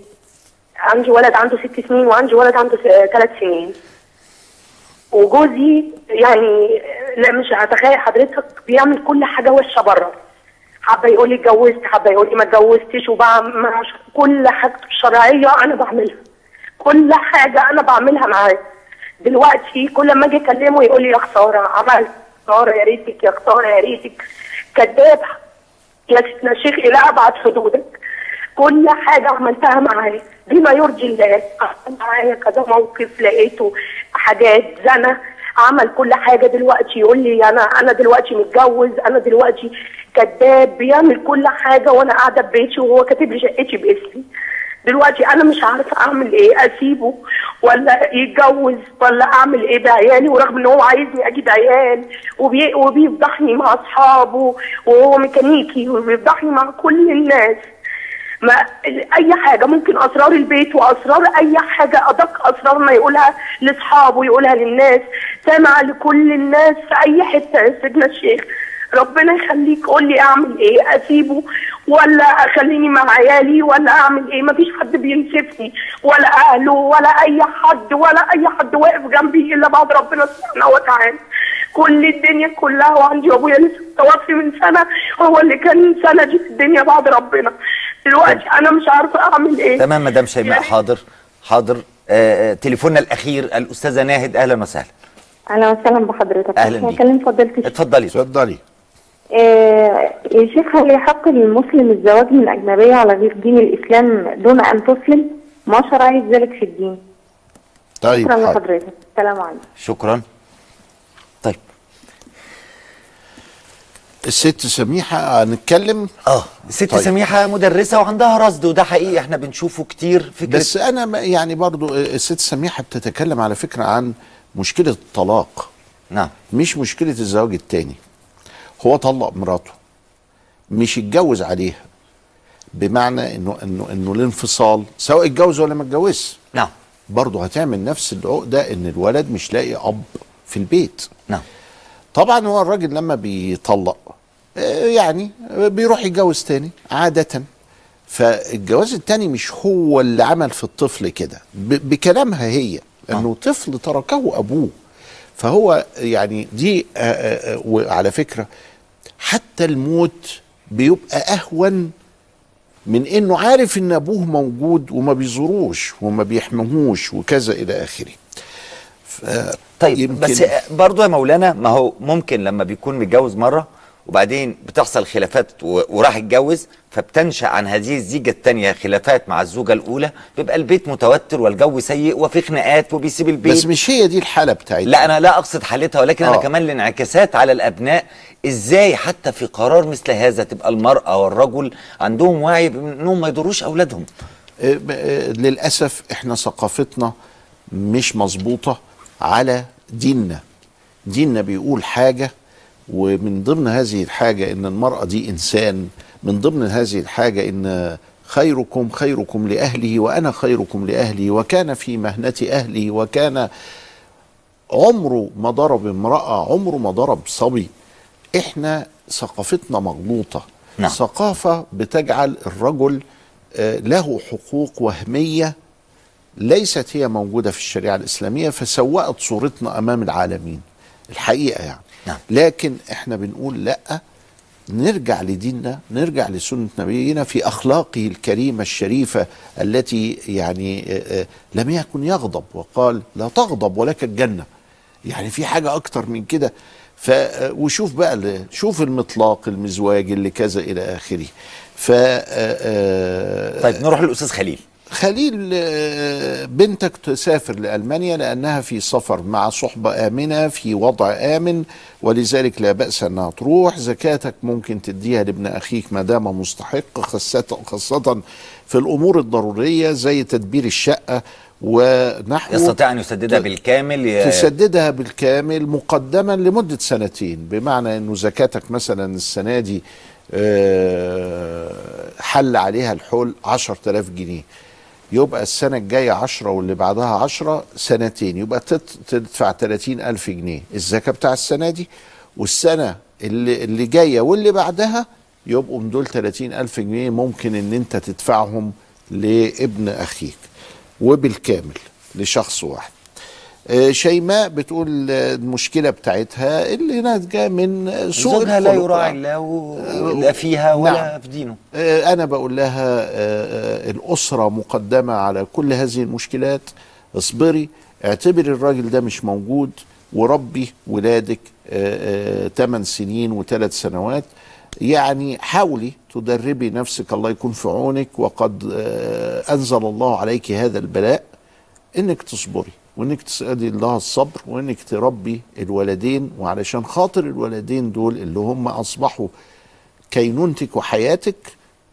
U: عندي ولد عنده ست سنين وعندي ولد عنده 3 سنين. وجوزي يعني لا مش هتخيل حضرتك بيعمل كل حاجة وحشة بره. حابة يقول لي اتجوزت حابة يقول لي ما اتجوزتش وبعمل كل حاجته الشرعيه أنا بعملها. كل حاجة أنا بعملها معاه. دلوقتي كل ما أجي أكلمه يقول لي يا خسارة عملت خسارة يا ريتك يا خسارة يا ريتك. كذاب. يا الشيخ إلى أبعد حدودك. كل حاجة عملتها معاه. بما يرضي الله معايا كذا موقف لقيته حاجات زنا عمل كل حاجة دلوقتي يقول لي أنا أنا دلوقتي متجوز أنا دلوقتي كذاب بيعمل كل حاجة وأنا قاعدة في بيتي وهو كاتب لي شقتي باسمي دلوقتي أنا مش عارفه أعمل إيه أسيبه ولا يتجوز ولا أعمل إيه بعيالي ورغم إن هو عايزني أجيب عيال وبي وبيفضحني مع أصحابه وهو ميكانيكي وبيفضحني مع كل الناس. ما أي حاجة ممكن أسرار البيت وأسرار أي حاجة أدق اسرارنا يقولها لأصحابه يقولها للناس. سامع لكل الناس في أي حتة يا سيدنا الشيخ. ربنا يخليك قول لي أعمل إيه؟ أسيبه ولا أخليني مع عيالي ولا أعمل إيه؟ مفيش حد بينسفني ولا أهله ولا أي حد ولا أي حد واقف جنبي إلا بعد ربنا سبحانه وتعالى. كل الدنيا كلها وعندي ابويا لسه متوفي من سنة هو اللي كان سندي في الدنيا بعد ربنا. دلوقتي أنا مش عارفة أعمل إيه.
A: تمام مدام شيماء حاضر حاضر. آه آه، تليفوننا الأخير الأستاذة ناهد أهلا وسهلا.
V: أهلا وسهلا بحضرتك.
A: أهلا بيك.
V: هكلم الشيخ
A: اتفضلي.
B: اتفضلي.
V: آه يا شيخ هل يحق للمسلم الزواج من أجنبية على غير دين الإسلام دون أن تسلم؟ ما شرعية ذلك في الدين؟
B: طيب
V: شكرا. لحضرتك. السلام عليكم.
A: شكرا طيب
B: الست سميحة هنتكلم
A: آه الست طيب. سميحة مدرسة وعندها رصد وده حقيقي إحنا بنشوفه كتير فكرة
B: بس أنا يعني برضو الست سميحة بتتكلم على فكرة عن مشكلة الطلاق.
A: نعم.
B: مش مشكلة الزواج التاني. هو طلق مراته مش اتجوز عليها بمعنى إنه إنه إنه الانفصال سواء اتجوز ولا ما اتجوزش.
A: نعم.
B: برضه هتعمل نفس العقدة إن الولد مش لاقي أب في البيت.
A: نعم.
B: طبعا هو الراجل لما بيطلق آه، يعني بيروح يتجوز تاني عادة. فالجواز التاني مش هو اللي عمل في الطفل كده بكلامها هي إنه طفل تركه أبوه. فهو يعني دي آه، آه، آه، وعلى فكرة حتى الموت بيبقى أهون من إنه عارف إن أبوه موجود وما بيزوروش وما بيحمهوش وكذا إلى آخره.
A: طيب بس برضه يا مولانا ما هو ممكن لما بيكون متجوز مرة وبعدين بتحصل خلافات وراح يتجوز فبتنشأ عن هذه الزيجة الثانية خلافات مع الزوجة الأولى بيبقى البيت متوتر والجو سيء وفي خناقات وبيسيب البيت.
B: بس مش هي دي الحالة بتاعتها.
A: لا أنا لا أقصد حالتها ولكن أنا
B: آه.
A: كمان الانعكاسات على الأبناء إزاي حتى في قرار مثل هذا تبقى المرأة والرجل عندهم وعي بأنهم ما يضروش أولادهم؟
B: آه، آه، للأسف إحنا ثقافتنا مش مظبوطة على ديننا. ديننا بيقول حاجة ومن ضمن هذه الحاجة إن المرأة دي إنسان من ضمن هذه الحاجة إن خيركم خيركم لأهله وأنا خيركم لأهلي وكان في مهنة أهلي وكان عمره ما ضرب امرأة عمره ما ضرب صبي. إحنا ثقافتنا مغلوطة.
A: نعم.
B: ثقافة بتجعل الرجل آه، له حقوق وهمية ليست هي موجودة في الشريعة الإسلامية فسوأت صورتنا أمام العالمين. الحقيقة يعني.
A: نعم.
B: لكن إحنا بنقول لأ نرجع لديننا نرجع لسنة نبينا في أخلاقه الكريمة الشريفة التي يعني لم يكن يغضب وقال لا تغضب ولك الجنة. يعني في حاجة أكتر من كده. ف وشوف بقى شوف المطلاق المزواج اللي كذا إلى آخره. ف
A: طيب نروح للأستاذ خليل.
B: خليل آه، بنتك تسافر لألمانيا لأنها في سفر مع صحبة آمنة في وضع آمن ولذلك لا بأس أنها تروح. زكاتك ممكن تديها لابن أخيك ما دام مستحق خاصة خاصة في الأمور الضرورية زي تدبير الشقة ونحو
A: يستطيع أن يسددها بالكامل ي-
B: تسددها بالكامل مقدما لمدة سنتين. بمعنى أنه زكاتك مثلا السنة دي آه، حل عليها الحول عشر تلاف جنيه. يبقى السنة الجاية عشرة واللي بعدها عشرة سنتين يبقى تدفع تلاتين ألف جنيه. الزكاة بتاع السنة دي والسنة اللي, اللي جاية واللي بعدها يبقوا من دول تلاتين ألف جنيه ممكن إن أنت تدفعهم لابن أخيك. وبالكامل لشخص واحد. شيماء بتقول آه، المشكلة بتاعتها اللي ناتجة من آه، سوء
A: زوجها لا. يراعي الله و- لا فيها ولا
B: نعم.
A: في دينه
B: آه، أنا بقول لها آه، آه، الأسرة مقدمة على كل هذه المشكلات اصبري اعتبري الراجل ده مش موجود وربي ولادك 8 سنين وثلاث سنوات يعني حاولي تدربي نفسك الله يكون في عونك وقد آه، أنزل الله عليك هذا البلاء إنك تصبري وإنك تسألي الله الصبر وإنك تربي الولدين وعلشان خاطر الولدين دول اللي هم أصبحوا كينونتك وحياتك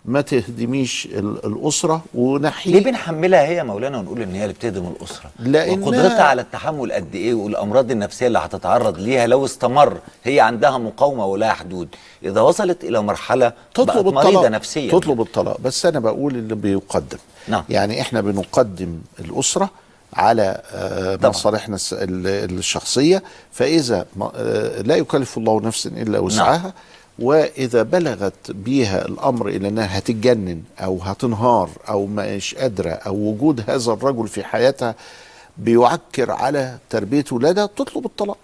B: ما تهدميش ال- الأسرة ونحي
A: ليه بنحملها هي مولانا ونقول إن هي اللي بتهدم الأسرة؟
B: لأنها-
A: وقدرتها على التحمل قد إيه والأمراض النفسية اللي هتتعرض ليها لو استمر هي عندها مقاومة ولا حدود. إذا وصلت إلى مرحلة
B: تطلب
A: بقت مريضة
B: الطلاق
A: نفسيا.
B: تطلب الطلاق. بس أنا بقول اللي بيقدم.
A: نعم.
B: يعني إحنا بنقدم الأسرة على آه، مصالحنا الشخصية فإذا آه، لا يكلف الله نفسا إلا وسعها وإذا بلغت بيها الأمر إلى أنها هتتجنن أو هتنهار أو مش قادرة أو وجود هذا الرجل في حياتها بيعكر على تربيه ولادها تطلب الطلاق.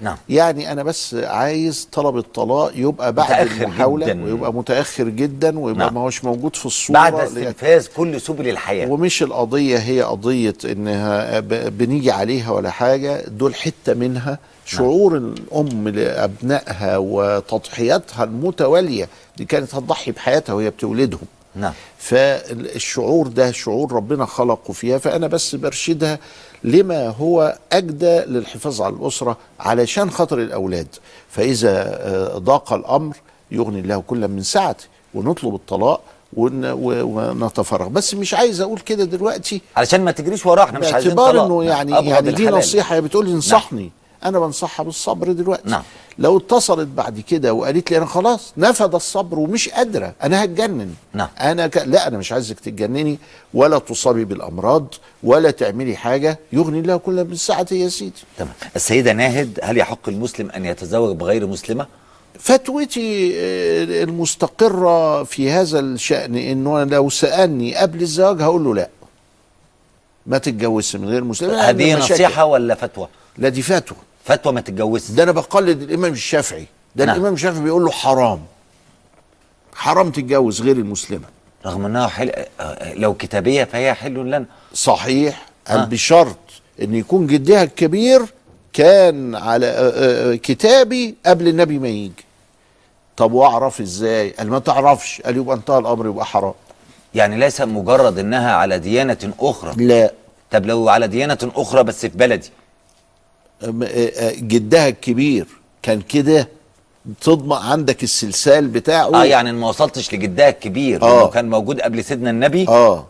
A: نعم.
B: يعني أنا بس عايز طلب الطلاق يبقى بعد
A: متأخر
B: المحاولة
A: جداً.
B: ويبقى متأخر جدا ويبقى
A: نعم.
B: ما هوش موجود في الصورة
A: بعد استنفاذ كل سبل الحياة.
B: ومش القضية هي قضية إنها بنيجي عليها ولا حاجة دول حتة منها. شعور الأم لأبنائها وتضحياتها المتوالية دي كانت هتضحي بحياتها وهي بتولدهم.
A: نعم.
B: فالشعور ده شعور ربنا خلقه فيها فأنا بس برشدها لما هو أجدى للحفاظ على الأسرة علشان خاطر الأولاد فإذا آه، ضاق الأمر يغني الله كل من سعته ونطلب الطلاق ونتفرغ بس مش عايز أقول كده دلوقتي
A: علشان ما تجريش وراه إحنا مش عايزين طلاق
B: إنه
A: نعم.
B: يعني يعني دي. نصيحة بتقول انصحني أنا بنصحها بالصبر دلوقتي.
A: نعم.
B: لو اتصلت بعد كده وقالت لي أنا خلاص نفد الصبر ومش قادرة أنا هتجنن.
A: نعم.
B: أنا ك... لا أنا مش عايزك تتجنني ولا تصابي بالأمراض ولا تعملي حاجة يغني الله كل من سعته يا سيدي.
A: تمام. السيدة ناهد هل يحق المسلم أن يتزوج بغير مسلمة؟
B: فتوتي آه، المستقرة في هذا الشأن انه أنا لو سألني قبل الزواج هقول له لا. ما تتجوزش من غير مسلم لأن
A: هذه نصيحة ولا فتوى؟
B: لا دي فتوى.
A: فتوى ما تتجوزش.
B: ده أنا بقلد الإمام الشافعي. ده
A: نعم.
B: الإمام الشافعي بيقول له حرام. حرام تتجوز غير المسلمة.
A: رغم إنها حل... آه، لو كتابية فهي حل لنا.
B: صحيح. قال بشرط إن يكون جدها الكبير كان على آه، آه، كتابي قبل النبي ما يجي. طب وأعرف إزاي؟ قال ما تعرفش. قال يبقى انتهى الأمر يبقى حرام.
A: يعني ليس مجرد إنها على ديانة أخرى.
B: لا.
A: طب لو على ديانة أخرى بس في بلدي
B: آه، آه، جدها الكبير كان كده تضمن عندك السلسال بتاعه
A: آه يعني ما وصلتش لجدها الكبير
B: آه.
A: آه. كان موجود قبل سيدنا النبي
B: آه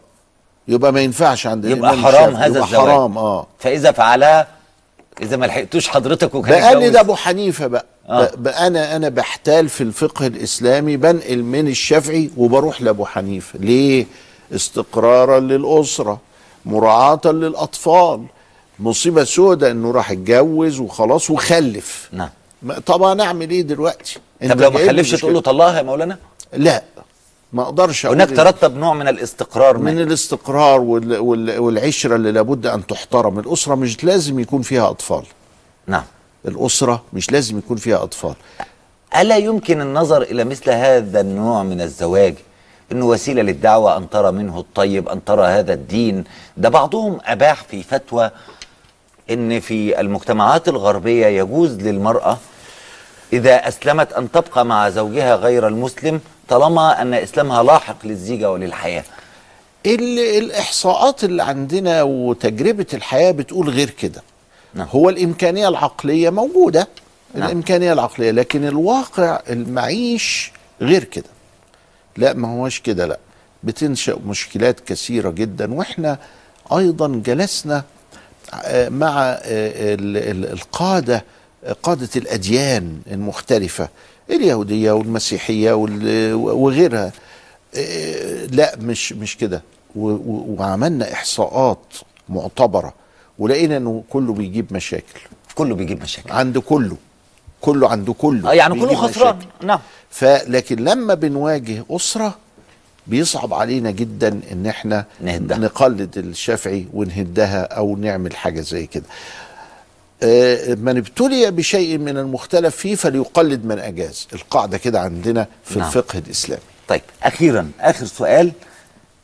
B: يبقى ما ينفعش عند
A: يبقى حرام. هذا
B: يبقى
A: الزواج
B: حرام آه
A: فإذا فعلها إذا ما لحقتوش حضرتك وكان
B: بقى لي ده أبو حنيفة بقى
A: آه.
B: آه. بقى أنا أنا بحتال في الفقه الإسلامي بنقل من الشافعي وبروح لأبو حنيفة ليه استقرارا للأسرة مراعاة للأطفال مصيبة سودة إنه راح اتجوز وخلاص وخلف.
A: نعم.
B: طبعا اعمل إيه دلوقتي؟
A: طب
B: أنت
A: لو ما خلفش تقول له. طلقها يا مولانا؟
B: لا ما أقدرش
A: هناك ترتب نوع من الاستقرار
B: من الاستقرار وال وال والعشرة اللي لابد أن تحترم. الأسرة مش لازم يكون فيها أطفال.
A: نعم.
B: الأسرة مش لازم يكون فيها أطفال.
A: ألا يمكن النظر إلى مثل هذا النوع من الزواج؟ أنه وسيلة للدعوة أن ترى منه الطيب أن ترى هذا الدين؟ ده بعضهم أباح في فتوى أن في المجتمعات الغربية يجوز للمرأة إذا أسلمت أن تبقى مع زوجها غير المسلم طالما أن إسلامها لاحق للزيجة وللحياة.
B: ال- الإحصاءات اللي عندنا وتجربة الحياة بتقول غير كده.
A: نعم.
B: هو الإمكانية العقلية موجودة.
A: نعم.
B: الإمكانية العقلية لكن الواقع المعيش غير كده. لا ما هوش كده لا. بتنشأ مشكلات كثيرة جدا وإحنا أيضا جلسنا مع آه، ال- ال- القادة قادة الأديان المختلفة اليهودية والمسيحية وال- وغيرها. آه، لا مش مش كده. وعملنا إحصاءات معتبرة ولقينا إنه كله بيجيب مشاكل.
A: كله بيجيب مشاكل.
B: عند كله. كله عنده كله
A: آه يعني كله خسران. نعم.
B: فلكن لما بنواجه أسرة بيصعب علينا جدا إن إحنا
A: نهدها.
B: نقلد الشافعي ونهدها أو نعمل حاجة زي كده. آه، من ابتلي بشيء من المختلف فيه فليقلد من أجاز. القاعدة كده عندنا في
A: نعم.
B: الفقه الإسلامي.
A: طيب أخيرا آخر سؤال.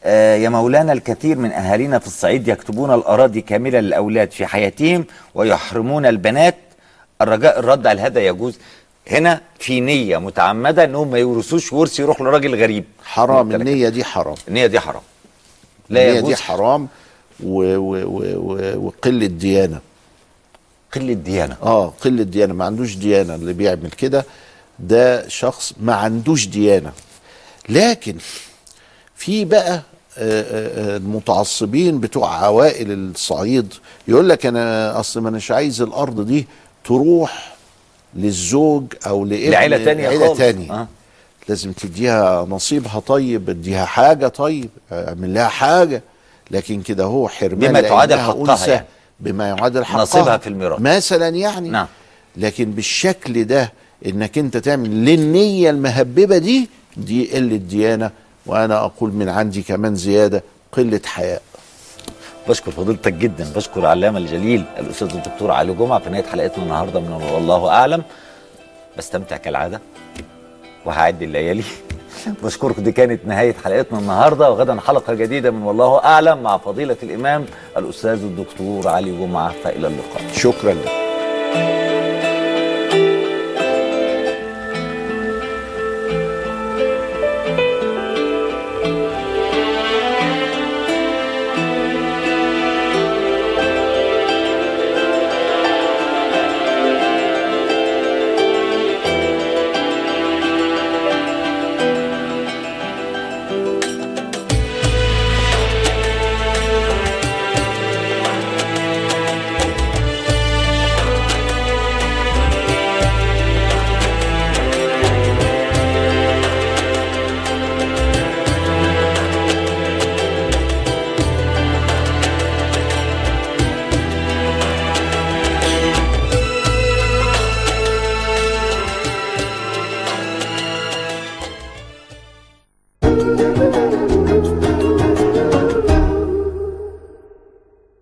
A: آه يا مولانا الكثير من أهالينا في الصعيد يكتبون الأراضي كاملة للأولاد في حياتهم ويحرمون البنات. الرجاء الرد على هذا يجوز. هنا في نية متعمدة أنهم ما يورثوش ورث يروح لراجل غريب.
B: حرام النية دي حرام.
A: النية دي حرام. لا
B: النية
A: يجوز.
B: دي حرام و و و و وقلة ديانة.
A: قلة ديانة.
B: آه قلة ديانة. ما عندوش ديانة. اللي بيعمل كده ده شخص ما عندوش ديانة. لكن في بقى آه، آه، آه، المتعصبين بتوع عوائل الصعيد. يقول لك أنا أصل ما اناش عايز الأرض دي تروح للزوج أو
A: لعيلة تانية خالص.
B: تانية
A: آه.
B: لازم تديها نصيبها طيب اديها حاجة طيب اعمل لها حاجة لكن كده هو حرمان
A: بما تعادل حقها يعني.
B: بما يعادل حقها
A: نصيبها في الميراث.
B: مثلا يعني
A: نعم.
B: لكن بالشكل ده إنك أنت تعمل للنية المهببة دي دي قلة ديانة وأنا أقول من عندي كمان زيادة قلة حياء
A: بشكر فضيلتك جدا بشكر العلامه الجليل الأستاذ الدكتور علي جمعة في نهاية حلقتنا النهارده من والله أعلم. بستمتع كالعادة وهعد الليالي. بشكركم دي كانت نهاية حلقتنا النهارده وغدا حلقة جديدة من والله أعلم مع فضيلة الإمام الأستاذ الدكتور علي جمعة. فإلى اللقاء.
B: شكرا لك.